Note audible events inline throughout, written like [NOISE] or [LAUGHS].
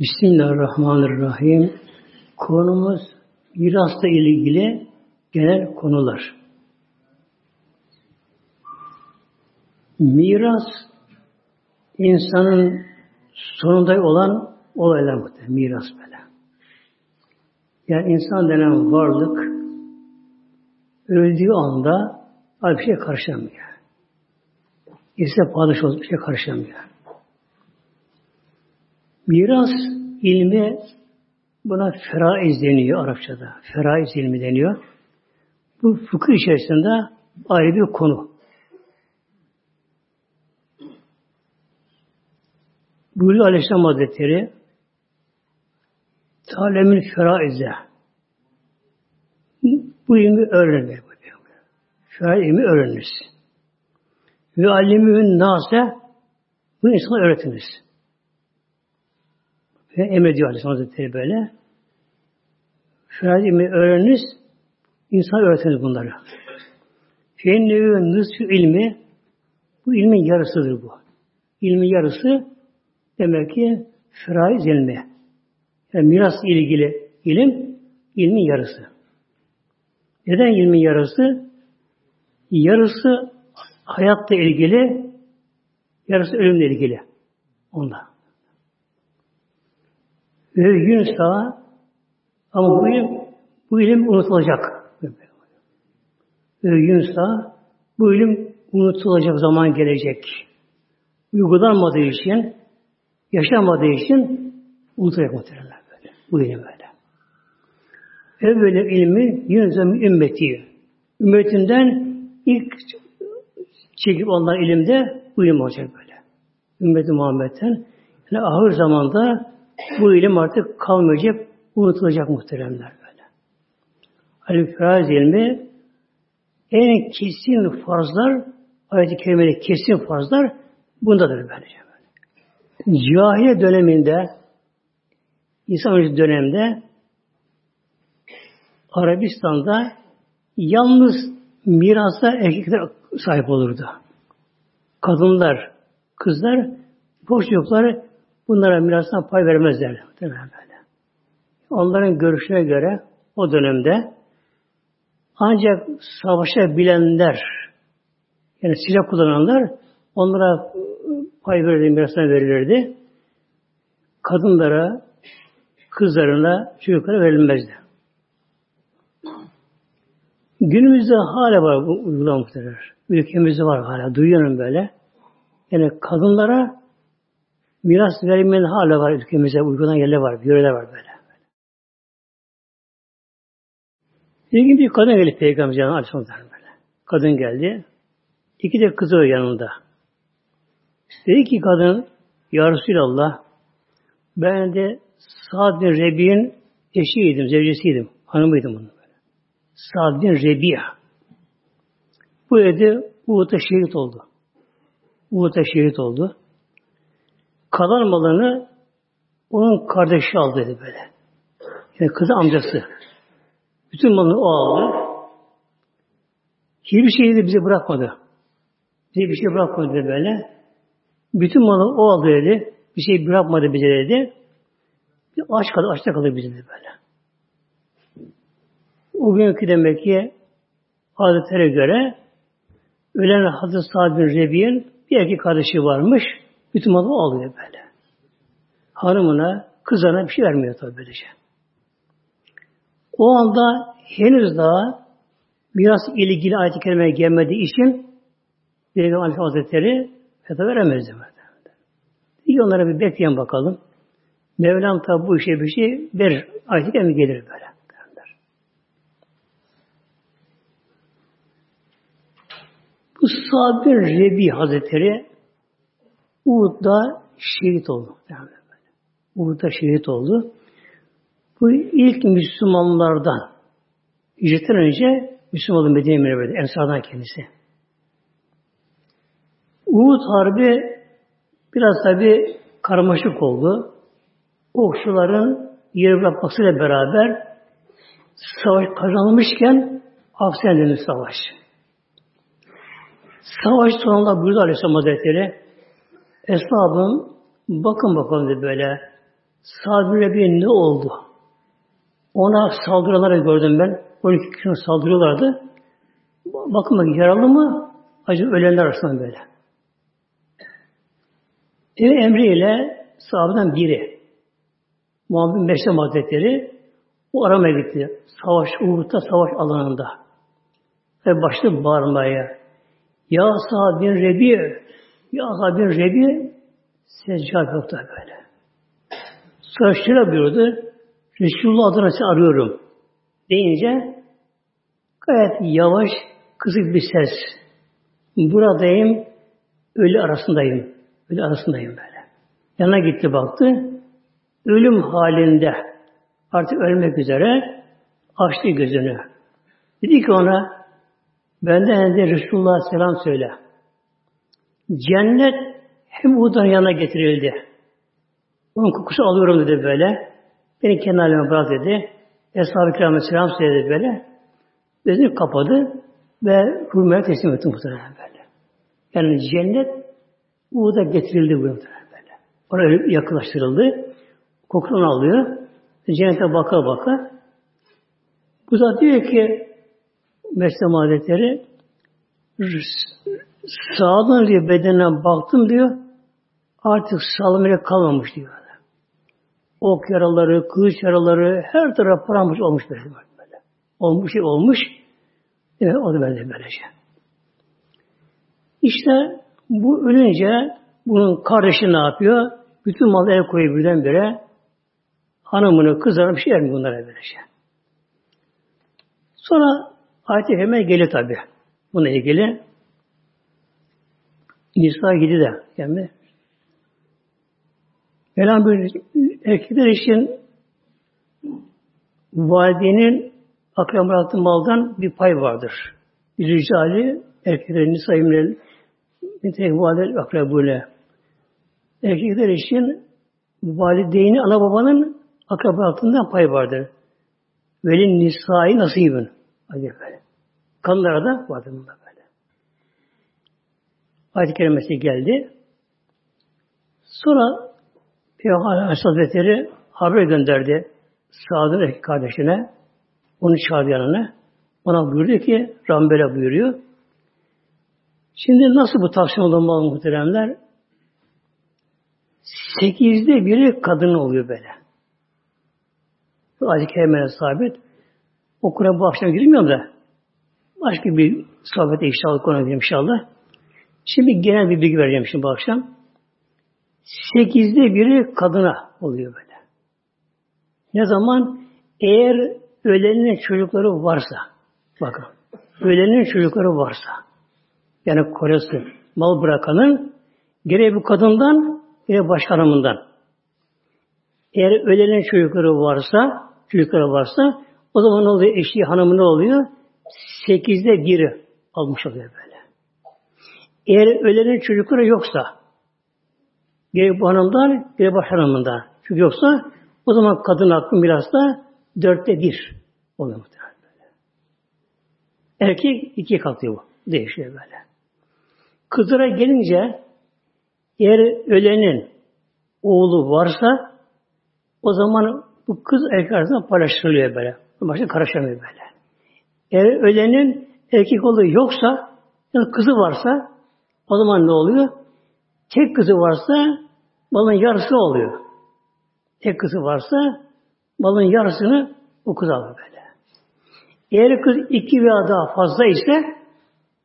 Bismillahirrahmanirrahim. Konumuz mirasla ilgili genel konular. Miras insanın sonunda olan olaylar muhtemelen. Miras böyle. Yani insan denen varlık öldüğü anda bir şey karışamıyor. İse padişah bir şey karışamıyor. Miras ilmi buna feraiz deniyor Arapçada. Feraiz ilmi deniyor. Bu fıkıh içerisinde ayrı bir konu. Buyuruyor Aleyhisselam Hazretleri Talemül feraize bu ilmi öğrenir. Feraiz ilmi öğreniriz. Ve alimühün nase bunu insana öğretiniz. Emrediyor Aleyhisselam Hazretleri böyle. Ferhat ilmi öğreniniz, insan öğretiniz bunları. Fennevü nısfü ilmi, bu ilmin yarısıdır bu. İlmin yarısı demek ki feraiz ilmi. Yani miras ilgili ilim, ilmin yarısı. Neden ilmin yarısı? Yarısı hayatla ilgili, yarısı ölümle ilgili. Onda. Ve gün sağa ama bu ilim, bu ilim unutulacak. Ve gün sağa bu ilim unutulacak zaman gelecek. Uygulanmadığı için, yaşamadığı için unutacak muhtemelen böyle. Bu ilim böyle. Evveli ilmi yünzem ümmeti. Ümmetinden ilk çekip alınan ilimde bu ilim olacak böyle. Ümmeti Muhammed'den yani ahir zamanda bu ilim artık kalmayacak, unutulacak muhteremler böyle. Halbuki ilmi en kesin farzlar, ayet-i kerimede kesin farzlar bundadır bence. Cahiliye döneminde İsa öncesi dönemde Arabistan'da yalnız mirasa erkekler sahip olurdu. Kadınlar, kızlar, boş çocuklar Bunlara mirastan pay vermezler. Böyle? Onların görüşüne göre o dönemde ancak savaşa bilenler yani silah kullananlar onlara pay verildi, mirastan verilirdi. Kadınlara, kızlarına, çocuklara verilmezdi. Günümüzde hala var bu uygulama Ülkemizde var hala. Duyuyorum böyle. Yani kadınlara Miras verilmenin hala var ülkemizde. Uygulanan yerler var. Yöreler var böyle. Bir gün bir kadın geldi Peygamber Canı Aleyhisselam böyle. Kadın geldi. İki de kızı yanında. Dedi ki kadın Ya Resulallah ben de Sa'd bin Rebi'nin eşiydim, zevcesiydim. Hanımıydım böyle. Sa'd bin Rebi'a. Bu dedi Uhud'da şehit oldu. Uhud'da şehit oldu. Kalan malını onun kardeşi aldı dedi böyle. Yani kızı amcası. Bütün malını o aldı. Hiçbir şeyi de bize bırakmadı. Bize bir şey bırakmadı dedi böyle. Bütün malı o aldı dedi. Bir şey bırakmadı bize dedi. Bir aç kaldı, açta kaldı bize dedi böyle. O günkü demek ki adetlere göre ölen Hazreti Sa'd bin Rebi'nin bir erkek kardeşi varmış. Bütün malı alıyor böyle. Hanımına, kızına bir şey vermiyor tabi böylece. O anda henüz daha miras ilgili ayet-i kerimeye gelmediği için Peygamber Aleyhisselam Hazretleri fetva veremezdi. İyi onlara bir bekleyen bakalım. Mevlam tabi bu işe bir şey verir. Ayet-i kerime gelir böyle. Bu Sabir Rebi Hazretleri Uhud'da şehit oldu. Uhud'da şehit oldu. Bu ilk Müslümanlardan hicretten önce Müslüman oldu Medine Münevver'de. Ensardan kendisi. Uhud Harbi biraz tabi karmaşık oldu. Okçuların yeri bırakmasıyla beraber savaş kazanılmışken aksine savaş. Savaş sonunda buyurdu Aleyhisselam Hazretleri Eshabım bakın bakalım dedi böyle. Sabri ne oldu? Ona saldırıları gördüm ben. 12 kişi saldırıyorlardı. Bakın bak yaralı mı? Acı ölenler arasında böyle. Ev emriyle sahabeden biri Muhammed Meşrem Hazretleri o aramaya gitti. Savaş, Uhud'da savaş alanında. Ve başladı bağırmaya. Ya sahabin Rebi, ya sahabin Rebi, seccat yoktu böyle. Sonra şöyle buyurdu, Resulullah adına seni arıyorum deyince gayet yavaş, kısık bir ses. Buradayım, ölü arasındayım. Ölü arasındayım böyle. Yanına gitti baktı. Ölüm halinde artık ölmek üzere açtı gözünü. Dedi ki ona benden de Resulullah selam söyle. Cennet hem Uhud'dan yana getirildi. Onun kokusu alıyorum dedi böyle. Beni kenarlarına bırak dedi. Eshab-ı kiram'a selam söyledi böyle. Gözünü kapadı ve hürmeye teslim etti muhtemelen böyle. Yani cennet Uhud'a getirildi bu muhtemelen böyle. Oraya yaklaştırıldı. Kokusunu alıyor. Cennete baka baka. Bu da diyor ki Meslem adetleri sağdan diyor bedenine baktım diyor artık sağlam kalmamış diyor. Ok yaraları, kılıç yaraları her taraf paramız olmuş böyle. böyle. Olmuş şey olmuş. Evet, o da böyle böylece. İşte bu ölünce bunun kardeşi ne yapıyor? Bütün malı el koyuyor birdenbire. Hanımını, kızlarını bir şey vermiyor bunlara böylece. Sonra ayet-i hemen geliyor tabi. Bununla ilgili. Nisa 7'de yani Mevlam böyle erkekler için validenin akran bıraktığı maldan bir pay vardır. Ricali erkeklerin nisayimlerin nitevvalel akrabule. Erkekler için valideyni ana babanın akrabalarından pay vardır. Velin nisai nasibin. Hadi böyle. Kanlara da vardır böyle. Ayet-i kerimesi geldi. Sonra Peygamber Hazretleri haber gönderdi Sa'd'ın erkek kardeşine. Onu çağırdı yanına. Ona buyurdu ki, Rambele buyuruyor. Şimdi nasıl bu taksim olunmalı muhteremler? Sekizde biri kadın oluyor böyle. Bu ayet-i kerimeye sabit. O bu akşam girmiyorum da başka bir sohbete inşallah konu inşallah. Şimdi genel bir bilgi vereceğim şimdi bu akşam. Sekizde biri kadına oluyor böyle. Ne zaman? Eğer ölenin çocukları varsa, bakın, ölenin çocukları varsa, yani koresi, mal bırakanın, gerek bu kadından, gerek başka hanımından. Eğer ölenin çocukları varsa, çocukları varsa, o zaman ne oluyor? Eşi, hanımı ne oluyor? Sekizde biri almış oluyor böyle. Eğer ölenin çocukları yoksa, Gerek bu hanımdan, gerek baş hanımından. Çünkü yoksa o zaman kadın hakkı biraz da dörtte bir oluyor muhtemelen. Erkek ikiye kalkıyor bu. Değişiyor böyle. Kızlara gelince eğer ölenin oğlu varsa o zaman bu kız erkek arasında paylaştırılıyor böyle. Başta karışamıyor böyle. Eğer ölenin erkek oğlu yoksa ya kızı varsa o zaman ne oluyor? Tek kızı varsa malın yarısı oluyor. Tek kızı varsa malın yarısını o kız alır böyle. Eğer kız iki veya daha fazla ise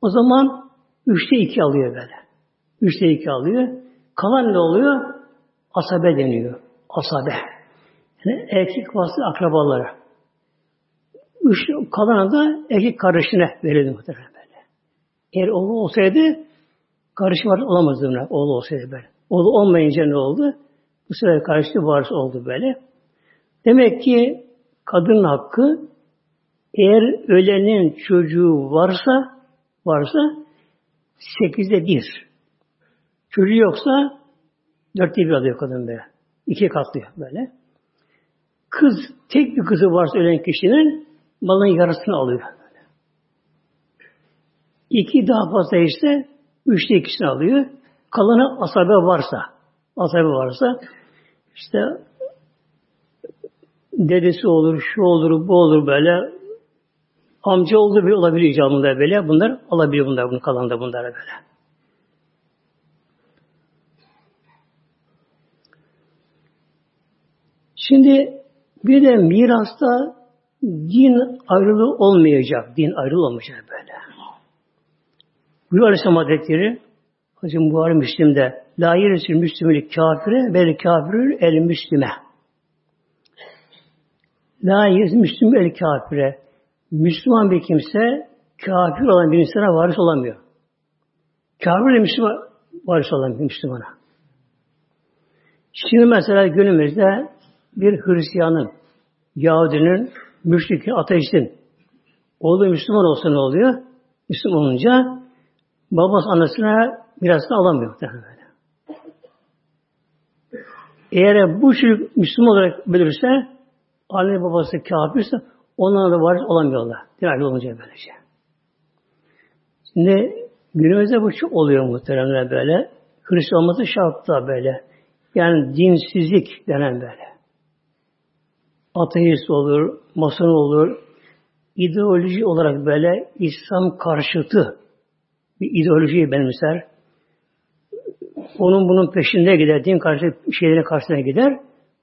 o zaman üçte iki alıyor böyle. Üçte iki alıyor. Kalan ne oluyor? Asabe deniyor. Asabe. Yani erkek vasıta akrabaları. Üç, kalan da erkek kardeşine verildi muhtemelen böyle. Eğer oğlu olsaydı kardeşi var olamazdı ona, oğlu olsaydı böyle. Oğlu olmayınca ne oldu? Bu sefer karşı varis oldu böyle. Demek ki kadın hakkı eğer ölenin çocuğu varsa varsa sekizde bir. Çocuğu yoksa dörtte bir alıyor kadın böyle. İkiye katlıyor böyle. Kız, tek bir kızı varsa ölen kişinin malın yarısını alıyor. Böyle. İki daha fazla ise üçte ikisini alıyor. Kalanı asabe varsa, asabe varsa işte dedesi olur, şu olur, bu olur böyle. Amca oldu bir olabilir icabında böyle. Bunlar alabilir bunlar, bunu kalan da bunlar böyle. Şimdi bir de mirasta din ayrılığı olmayacak. Din ayrılığı olmayacak böyle. Buyuruyor Aleyhisselam Hazretleri Hacı Buhari Müslim'de La yerisül müslümül kafire vel kafirül el müslime. La yerisül müslümül el kafire. Müslüman bir kimse kafir olan bir insana varis olamıyor. Kafir de Müslüman varis olamıyor Müslümana. Şimdi mesela günümüzde bir Hristiyanın, Yahudinin, müşrikin, ateistin oğlu Müslüman olsa ne oluyor? Müslüman olunca babası annesine mirasını alamıyor. Böyle. Eğer bu çocuk Müslüman olarak bilirse anne babası kafirse onlara da varis olamıyorlar. Diğer olunca böylece. Şimdi günümüzde bu çok oluyor muhteremler böyle. Hristiyan olması şartta böyle. Yani dinsizlik denen böyle. Ateist olur, mason olur, ideoloji olarak böyle İslam karşıtı bir ideolojiyi benimser. Onun bunun peşinde gider, din karşı şeylerin karşısına gider.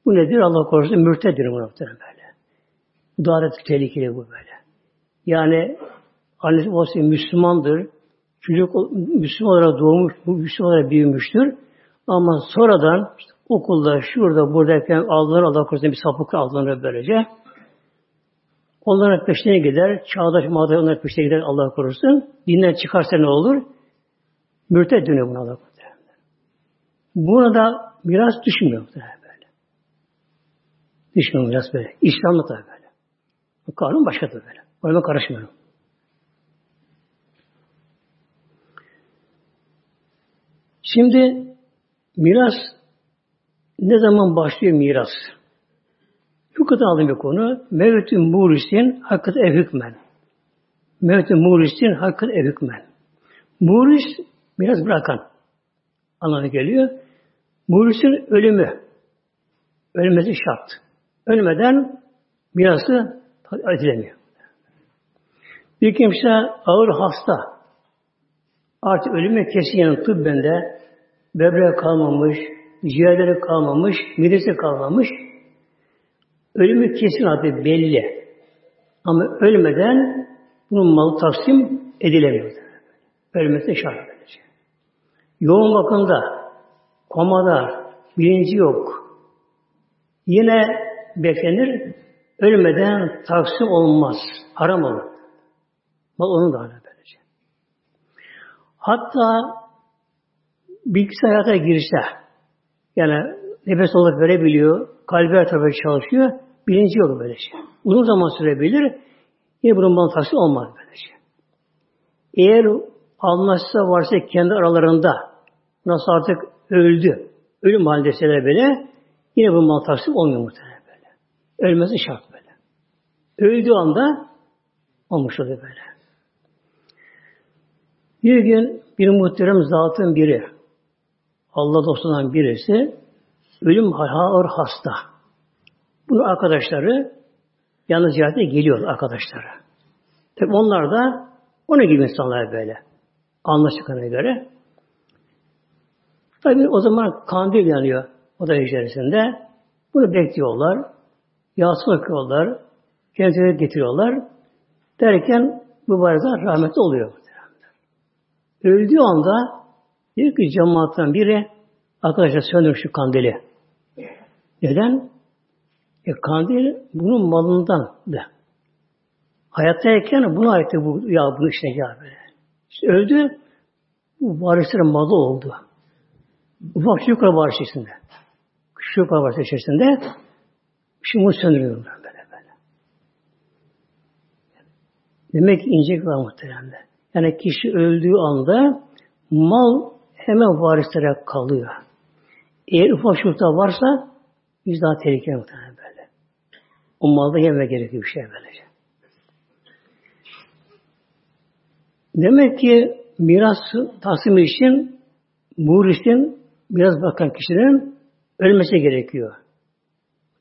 Bu nedir? Allah korusun mürtedir bu noktada böyle. Bu da tehlikeli bu böyle. Yani annesi babası Müslümandır. Çocuk Müslüman olarak doğmuş, Müslüman olarak büyümüştür. Ama sonradan işte okulda, şurada, buradayken aldılar Allah korusun bir sapık aldılar böylece. Onların peşine gider, çağdaş mağdur onların peşine gider Allah korusun. Dinden çıkarsa ne olur? Mürted dönüyor buna korusun. Buna da miras düşmüyor böyle. Düşmüyor miras böyle. İslam'da da böyle. Kanun başka da böyle. Ona karışmıyorum. Şimdi miras ne zaman başlıyor miras? Fıkıhta aldığım bir konu. Mevtün murisin hakkı ev hükmen. Mevtün murisin hakkı ev hükmen. Muris miras bırakan anlamına geliyor. Murisin ölümü. Ölmesi şart. Ölmeden mirası edilemiyor. Bir kimse ağır hasta. Artık ölüme kesin yanı tıbbende böbreğe kalmamış, ciğerleri kalmamış, midesi kalmamış. Ölümü kesin adı belli. Ama ölmeden bunun malı taksim edilemiyor. Ölmesi şart böylece. Yoğun bakımda, komada, bilinci yok. Yine beklenir, ölmeden taksim olmaz. Haram olur. Mal onun da böylece. Hatta bilgisayar hayata girse, yani nefes olarak verebiliyor, kalbi her çalışıyor, bilinci yok böyle şey. Uzun zaman sürebilir, yine bunun bana tahsil olmaz böyle şey. Eğer anlaşsa varsa kendi aralarında, nasıl artık öldü, ölüm halindeseler böyle, yine bunun bana tahsil olmuyor muhtemelen böyle. Ölmesi şart böyle. Öldüğü anda olmuş oluyor böyle. Bir gün bir muhterem zatın biri, Allah dostundan birisi ölüm ağır hasta. Bunun arkadaşları yalnız ziyarete geliyor arkadaşları. Tabi onlar da onun gibi insanlar böyle. Anlaştıklarına göre. Tabi o zaman kandil yanıyor oda içerisinde. Bunu bekliyorlar. Yasın okuyorlar. Kendileri getiriyorlar. Derken bu barada rahmetli oluyor. Öldüğü anda diyor ki cemaatten biri arkadaşlar söndür şu kandili. Neden? E kandil bunun malından da. Hayattayken buna aitti bu ya bu işte ya böyle. İşte öldü bu varislerin malı oldu. Ufak yukarı varis içerisinde. Küçük yukarı varis içerisinde şimdi bunu söndürüyorlar böyle böyle. Demek ince var muhteremde. Yani kişi öldüğü anda mal hemen varislere kalıyor. Eğer ufak çocukta varsa biz daha tehlikeli muhtemelen böyle. O malda yeme gerekiyor bir şey böylece. Demek ki miras taksimi için murisin biraz bakan kişinin ölmesi gerekiyor.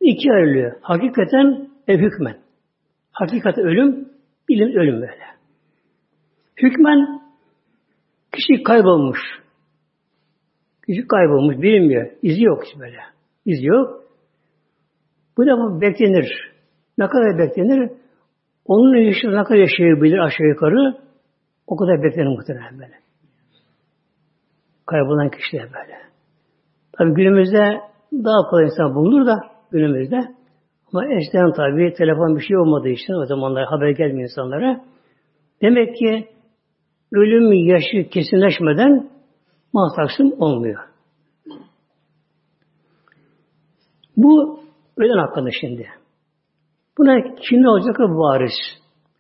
İki ayrılıyor. Hakikaten ve hükmen. Hakikaten ölüm, bilin ölüm böyle. Hükmen kişi kaybolmuş. Kişi kaybolmuş, bilinmiyor. İzi yok böyle. İzi yok. Bu da beklenir. Ne kadar beklenir? Onun yaşı ne kadar yaşayabilir aşağı yukarı? O kadar beklenir muhtemelen böyle. Kaybolan kişiler böyle. Tabi günümüzde daha kolay insan bulunur da günümüzde. Ama eskiden tabi telefon bir şey olmadığı için o zamanlar haber gelmiyor insanlara. Demek ki ölüm yaşı kesinleşmeden mal olmuyor. Bu ölen hakkında şimdi. Buna kim olacak varis?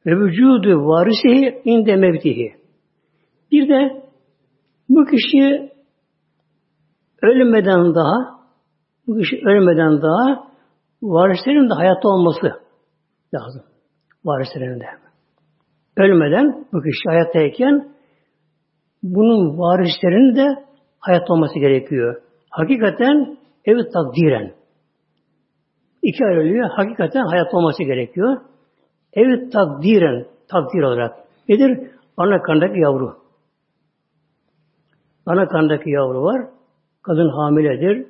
Ve vücudu varisihi inde mevtihi. Bir de bu kişi ölmeden daha bu kişi ölmeden daha varislerin de hayatta olması lazım. Varislerin de. Ölmeden bu kişi hayattayken bunun varislerinin de hayatta olması gerekiyor. Hakikaten evet takdiren. İki ayrılıyor. Hakikaten hayatta olması gerekiyor. Evet takdiren, takdir olarak. Nedir? Ana karnındaki yavru. Ana karnındaki yavru var. Kadın hamiledir.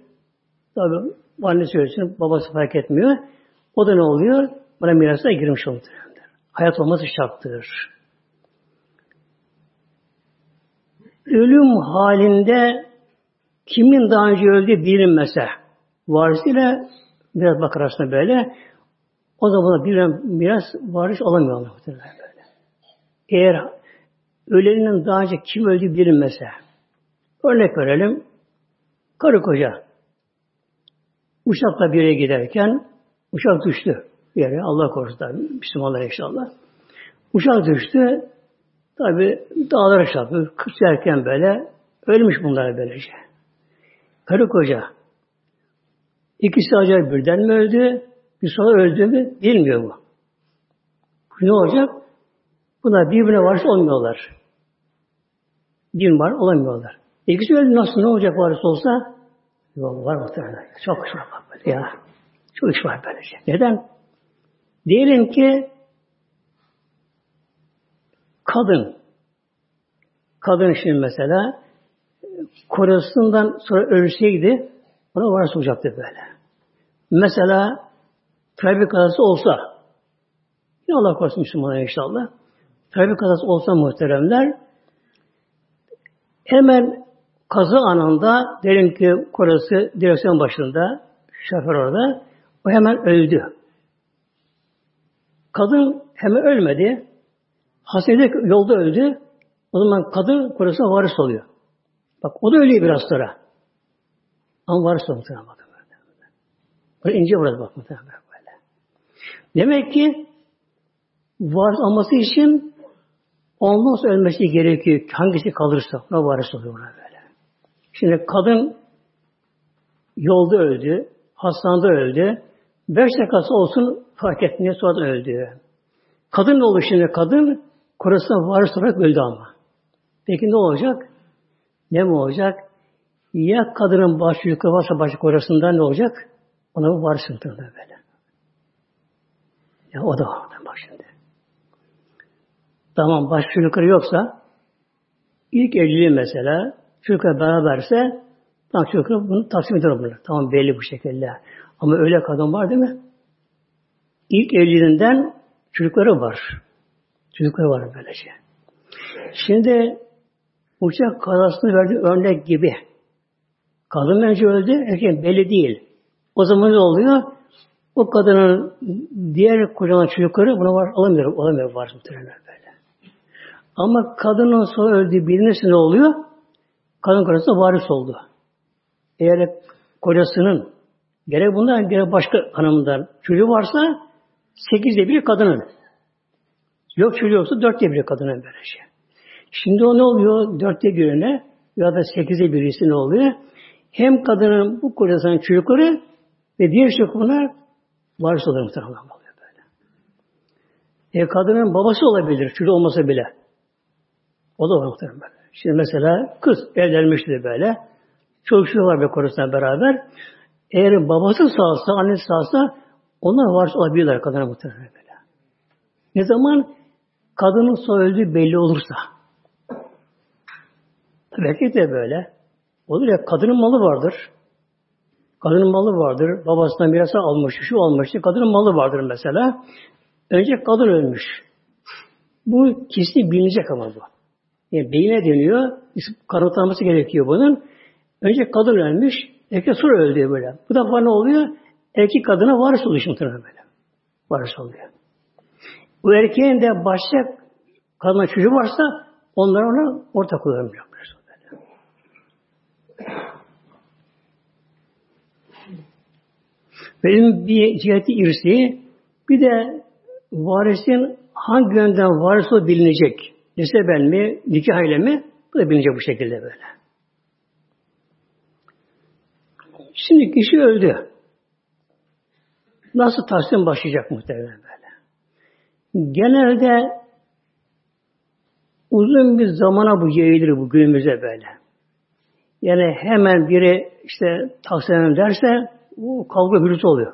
Tabi annesi söylesin, babası fark etmiyor. O da ne oluyor? Bana mirasına girmiş olur. Hayat olması şarttır. Ölüm halinde kimin daha önce öldüğü bilinmese varisiyle biraz bakar aslında böyle. O zaman bir, biraz varis alamıyorlar böyle. Eğer ölenin daha önce kim öldüğü bilinmese örnek verelim. Karı koca uçakla bir yere giderken uçak düştü. Bir Allah korusun Müslümanlar inşallah. Uçak düştü. Tabi dağlara çarptı kışlarken böyle. Ölmüş bunlar böylece. Karı koca ikisi acayip birden mi öldü bir sonra öldü mü bilmiyor bu. Ne olacak? Bunlar birbirine varsa olmuyorlar. Bir var olamıyorlar. İkisi öldü nasıl ne olacak varsa olsa? Yok var muhtemelen. Çok iş var böyle ya. Çok iş var böylece. Neden? Diyelim ki kadın kadın şimdi mesela kocasından sonra ölseydi ona varsa olacaktı böyle. Mesela trafik kazası olsa ya Allah korusun Müslümanlar inşallah trafik kazası olsa muhteremler hemen kaza anında derim ki korası direksiyon başında şoför orada o hemen öldü. Kadın hemen ölmedi. Hastanede yolda öldü. O zaman kadın korasına varis oluyor. Bak o da ölüyor biraz sonra. Ama varis oluyor. Bakın. Böyle ince burası bak muhtemelen. Demek ki varis alması için ondan sonra ölmesi gerekiyor. Hangisi kalırsa ona varis oluyor böyle. Şimdi kadın yolda öldü, hastanede öldü. Beş dakikası olsun fark etmiyor sonra öldü. Kadın ne olur şimdi? Kadın korasına varis olarak öldü ama. Peki ne olacak? Ne mi olacak? Ya kadının başı yukarı varsa başı korasında ne olacak? Ona bu varis böyle. Ya o da var bak şimdi. Tamam baş çocukları yoksa ilk evliliği mesela çocuklar beraberse tam çocuklar bunu taksim eder bunlar. Tamam belli bu şekilde. Ama öyle kadın var değil mi? İlk evliliğinden çocukları var. Çocukları var böylece. Şimdi uçak kazasını verdi örnek gibi. Kadın önce öldü, erkek belli değil. O zaman ne oluyor? O kadının diğer kocaman çocukları buna var, alamıyor, alamıyor var muhtemelen böyle. Ama kadının sonra öldüğü bilinirse ne oluyor? Kadın kocası varis oldu. Eğer kocasının gerek bundan gerek başka hanımdan çocuğu varsa sekizde biri kadının. Yok çocuğu yoksa dörtte biri kadının böylece. Şimdi o ne oluyor? Dörtte birine ya da sekizde birisi ne oluyor? Hem kadının bu kocasının çocukları ve diğer çocuklar Varis oluyor muhtemelen böyle. E kadının babası olabilir, çocuğu olmasa bile. O da var muhtemelen böyle. Şimdi mesela kız evlenmişti böyle. Çocuk var bir korusuna beraber. Eğer babası sağsa, annesi sağsa onlar varis olabilirler kadına muhtemelen böyle. Ne zaman kadının soy belli olursa. Erkek de böyle. Olur ya kadının malı vardır. Kadının malı vardır. Babasından biraz almış, şu almış. Kadının malı vardır mesela. Önce kadın ölmüş. Bu kesin bilinecek ama bu. Yani beyine deniyor. Kanıtlanması gerekiyor bunun. Önce kadın ölmüş. Erkek sonra öldü böyle. Bu defa ne oluyor? Erkek kadına varis şimdi böyle. Varis oluyor. Bu erkeğin de başka kadına çocuğu varsa onlar ona ortak oluyor. Benim bir ciheti irsi, bir de varisin hangi yönden varis o bilinecek. Neseben mi, nikah ile mi? Bu da bilinecek bu şekilde böyle. Şimdi kişi öldü. Nasıl tahsin başlayacak muhtemelen böyle. Genelde uzun bir zamana bu yayılır bu günümüze böyle. Yani hemen biri işte tahsin derse bu kavga gürültü oluyor.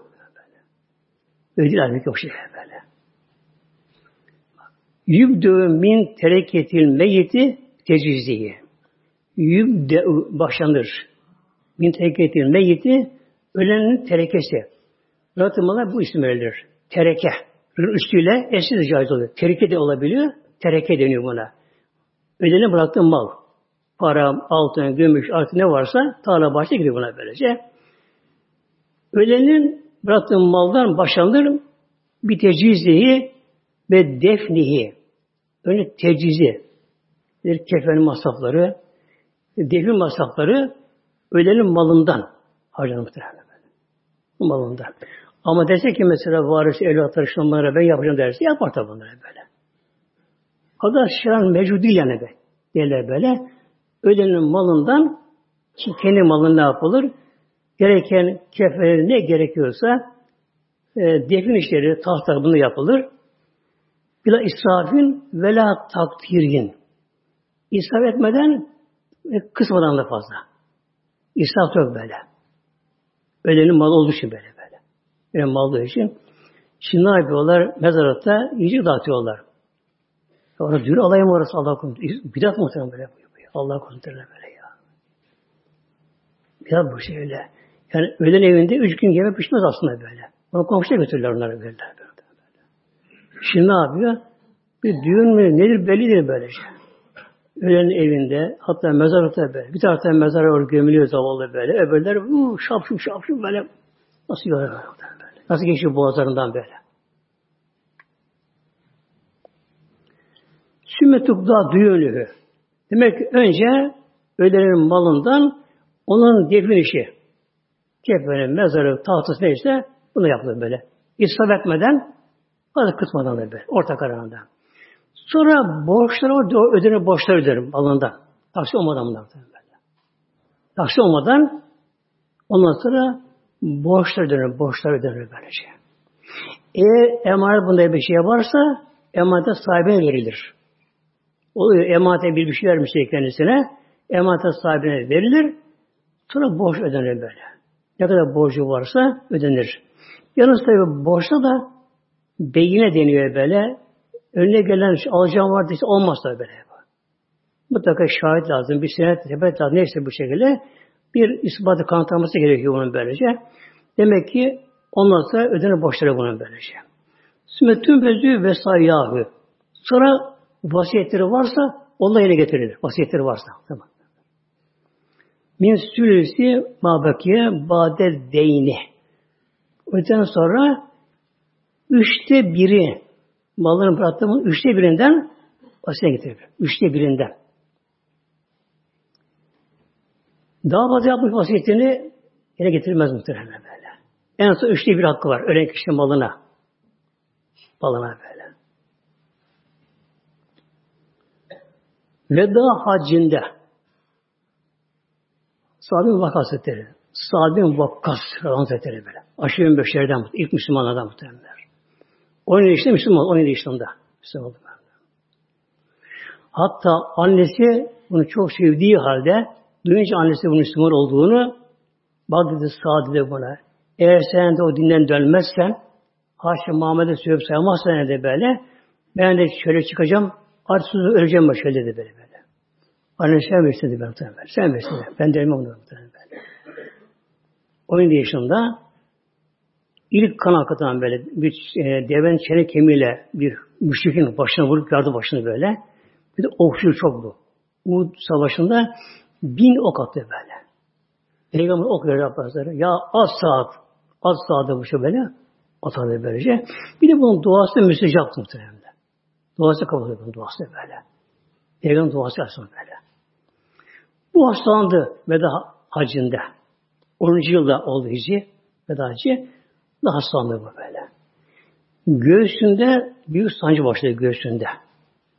Öyle değil halbuki o şey böyle. Yübdü min tereketil meyiti teciziyi. Yübde başlanır. Min tereketil meyiti ölenin terekesi. Ratımına bu isim verilir. Tereke. Üstüyle eski de caiz oluyor. Tereke de olabiliyor. Tereke deniyor buna. Ölenin bıraktığı mal. Para, altın, gümüş, artık ne varsa tarla bahçe gidiyor buna böylece. Ölenin bıraktığı maldan başlanır bir tecizihi ve defnihi. Önce tecizi. Bir kefen masrafları, defin masrafları ölenin malından harcanır muhtemelen. Malından. Ama dese ki mesela varis evlatları şunlara ben yapacağım derse yapar tabi bunları böyle. O da şiran mevcut değil yani be. Derler böyle. Ölenin malından ki kendi malın ne yapılır? Gereken kefenleri ne gerekiyorsa e, defin işleri, tahta bunu yapılır. Bila israfin ve la takdirin. İsraf etmeden ve kısmadan da fazla. İsraf yok böyle. Ölenin malı olduğu için böyle böyle. Ölenin malı olduğu için. Şimdi ne yapıyorlar? Mezaratta iyice dağıtıyorlar. Sonra dürü alayım orası Allah korusun. Bidat muhtemelen böyle. Allah korusun böyle ya. Bidat bu şey öyle. Yani öğlen evinde üç gün yemek pişmez aslında böyle. Onu komşuya götürürler onları böyle. Şimdi ne yapıyor? Bir düğün mü nedir bellidir böylece. Öğlen evinde hatta mezarlıkta böyle. Bir taraftan mezara orada gömülüyor zavallı böyle. Öbürler uu, şapşum şapşum böyle. Nasıl yiyorlar böyle. Nasıl geçiyor boğazlarından böyle. Sümmetuk da düğünlüğü. Demek ki önce ölenin malından onun defin işi. Kefenin, mezarı, tahtası neyse bunu yapılır böyle. İsraf etmeden, fazla kısmadan da böyle. Orta karanında. Sonra borçları ödenir, borçları öderim alında. Taksi olmadan bunlar böyle. Taksi olmadan ondan sonra borçlar ödenir, borçlar ödenir böylece. Eğer emanet bunda bir şey varsa emanete sahibine verilir. Oluyor emanete bir bir şey vermiş kendisine emanete sahibine verilir. Sonra borç ödenir böyle. Ne kadar borcu varsa ödenir. Yalnız tabi borçta da beyine deniyor böyle. Önüne gelen alacağım vardı işte olmaz da böyle. Mutlaka şahit lazım, bir senet, sebep lazım. Neyse bu şekilde bir ispatı kanıtlaması gerekiyor bunun böylece. Demek ki ondan sonra ödenir borçları bunun böylece. Sümmetün bezü vesayyahü. Sonra vasiyetleri varsa onunla yine getirilir. Vasiyetleri varsa. Tamam. Min sülüsi mabakiye bade deyni. Yüzden sonra üçte biri malların bıraktığımın üçte birinden vasiyet getirir. Üçte birinden. Daha fazla yapmış vasiyetini yine getirmez muhtemelen böyle. En son üçte bir hakkı var. Ölen kişinin malına. Malına böyle. Veda hacinde Sahabin Vakkas Hazretleri. Sahabin Vakkas Hazretleri böyle. Aşırı beşerden ilk Müslümanlardan muhtemelen. 17 yaşında Müslüman, 17 yaşında Müslüman oldu. Hatta annesi bunu çok sevdiği halde duyunca annesi bunun Müslüman olduğunu Bak dedi sağ dedi buna. Eğer sen de o dinden dönmezsen Haşa Muhammed'e sövüp saymazsan de böyle ben de şöyle çıkacağım artık öleceğim şöyle dedi böyle böyle. Anne sen versin dedi muhtemelen. Sen versin dedi. Ben de elime onu muhtemelen böyle. 17 yaşında ilk kan akıtan böyle bir e, devenin çene kemiğiyle bir müşrikin başına vurup yardı başını böyle. Bir de okşuyor çok bu. Uhud savaşında bin ok attı böyle. Peygamber ok verir Abbaslara. Ya az saat, az saatte bu şey böyle atardı böylece. Bir de bunun duası müstecaptı muhtemelen. Duası kabul ediyor duası böyle. Peygamber duası aslında böyle. Bu hastalandı veda hacinde. 10. yılda oldu hici. Veda hacı. Da hastalandı bu böyle. Göğsünde büyük sancı başladı göğsünde.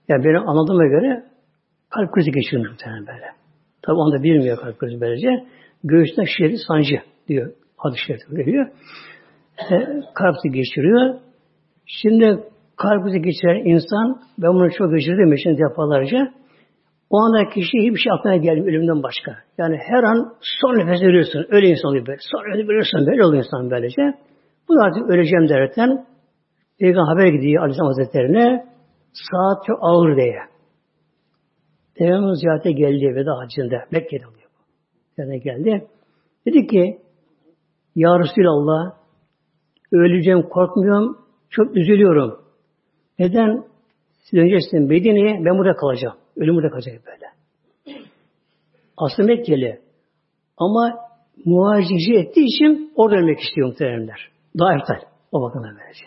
Yani benim anladığıma göre kalp krizi geçirmiş muhtemelen böyle. Tabi onu da bilmiyor kalp krizi böylece. Göğsünde şiddetli sancı diyor. Hadis şerifte veriyor. E, kalp krizi geçiriyor. Şimdi kalp krizi geçiren insan, ben bunu çok geçirdim için defalarca, o anda kişi hiçbir şey aklına gelmiyor ölümden başka. Yani her an son nefes veriyorsun. Öyle insan oluyor böyle. Son nefes veriyorsun. Böyle oluyor insan böylece. Bu da artık öleceğim derken Peygamber haber gidiyor Aleyhisselam Hazretleri'ne saat çok ağır diye. Peygamber ziyarete geldi veda hacında. Mekke'de oluyor. Yani geldi. Dedi ki Ya Resulallah öleceğim korkmuyorum. Çok üzülüyorum. Neden? Siz öncesinde Medine'ye ben burada kalacağım. Ölüm burada kalacak böyle. Aslında Mekkeli. Ama muhacirci ettiği için orada ölmek istiyor muhteremler. Daha iptal. O bakımdan böylece.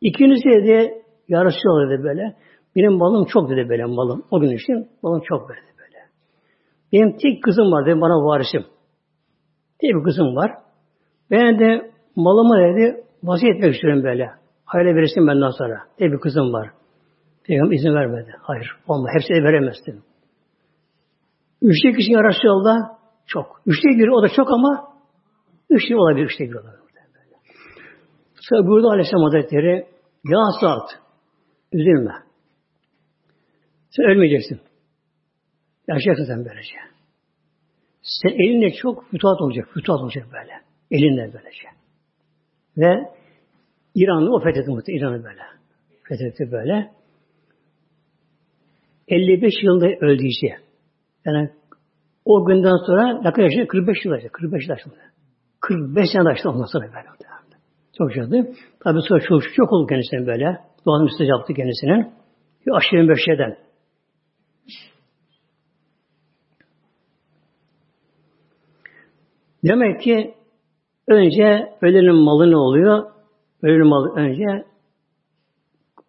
İkincisi de yarışı dedi böyle. Benim malım çok dedi böyle malım. O gün için malım çok verdi böyle. Benim tek kızım var dedi bana varisim. Tek bir kızım var. Ben de malımı dedi vasiyet etmek istiyorum böyle. Hayırlı verirsin benden sonra. Tek bir kızım var. Peygamber izin vermedi. Hayır. Olma. Hepsini veremezsin. Üçte kişi ya Resulallah çok. Üçte biri o da çok ama üçte olabilir. Üçte biri olabilir. Sonra burada Aleyhisselam Hazretleri ya saat üzülme. Sen ölmeyeceksin. Yaşayacaksın sen böylece. Sen elinde çok fütuhat olacak. Fütuhat olacak böyle. Elinde böylece. Ve İran'ı o fethetti. İran'ı böyle. Fethetti böyle. 55 yılında öldü işte. Yani o günden sonra ne kadar yaşadı? 45 yıl yaşadı. 45 yıl yaşadı. 45 sene yaşadı ondan sonra böyle. Çok yaşadı. Tabi sonra çok, çok oldu kendisine böyle. Doğan müsteci yaptı kendisinin. Aşırı beşeden. Demek ki önce ölenin malı ne oluyor? Ölenin malı önce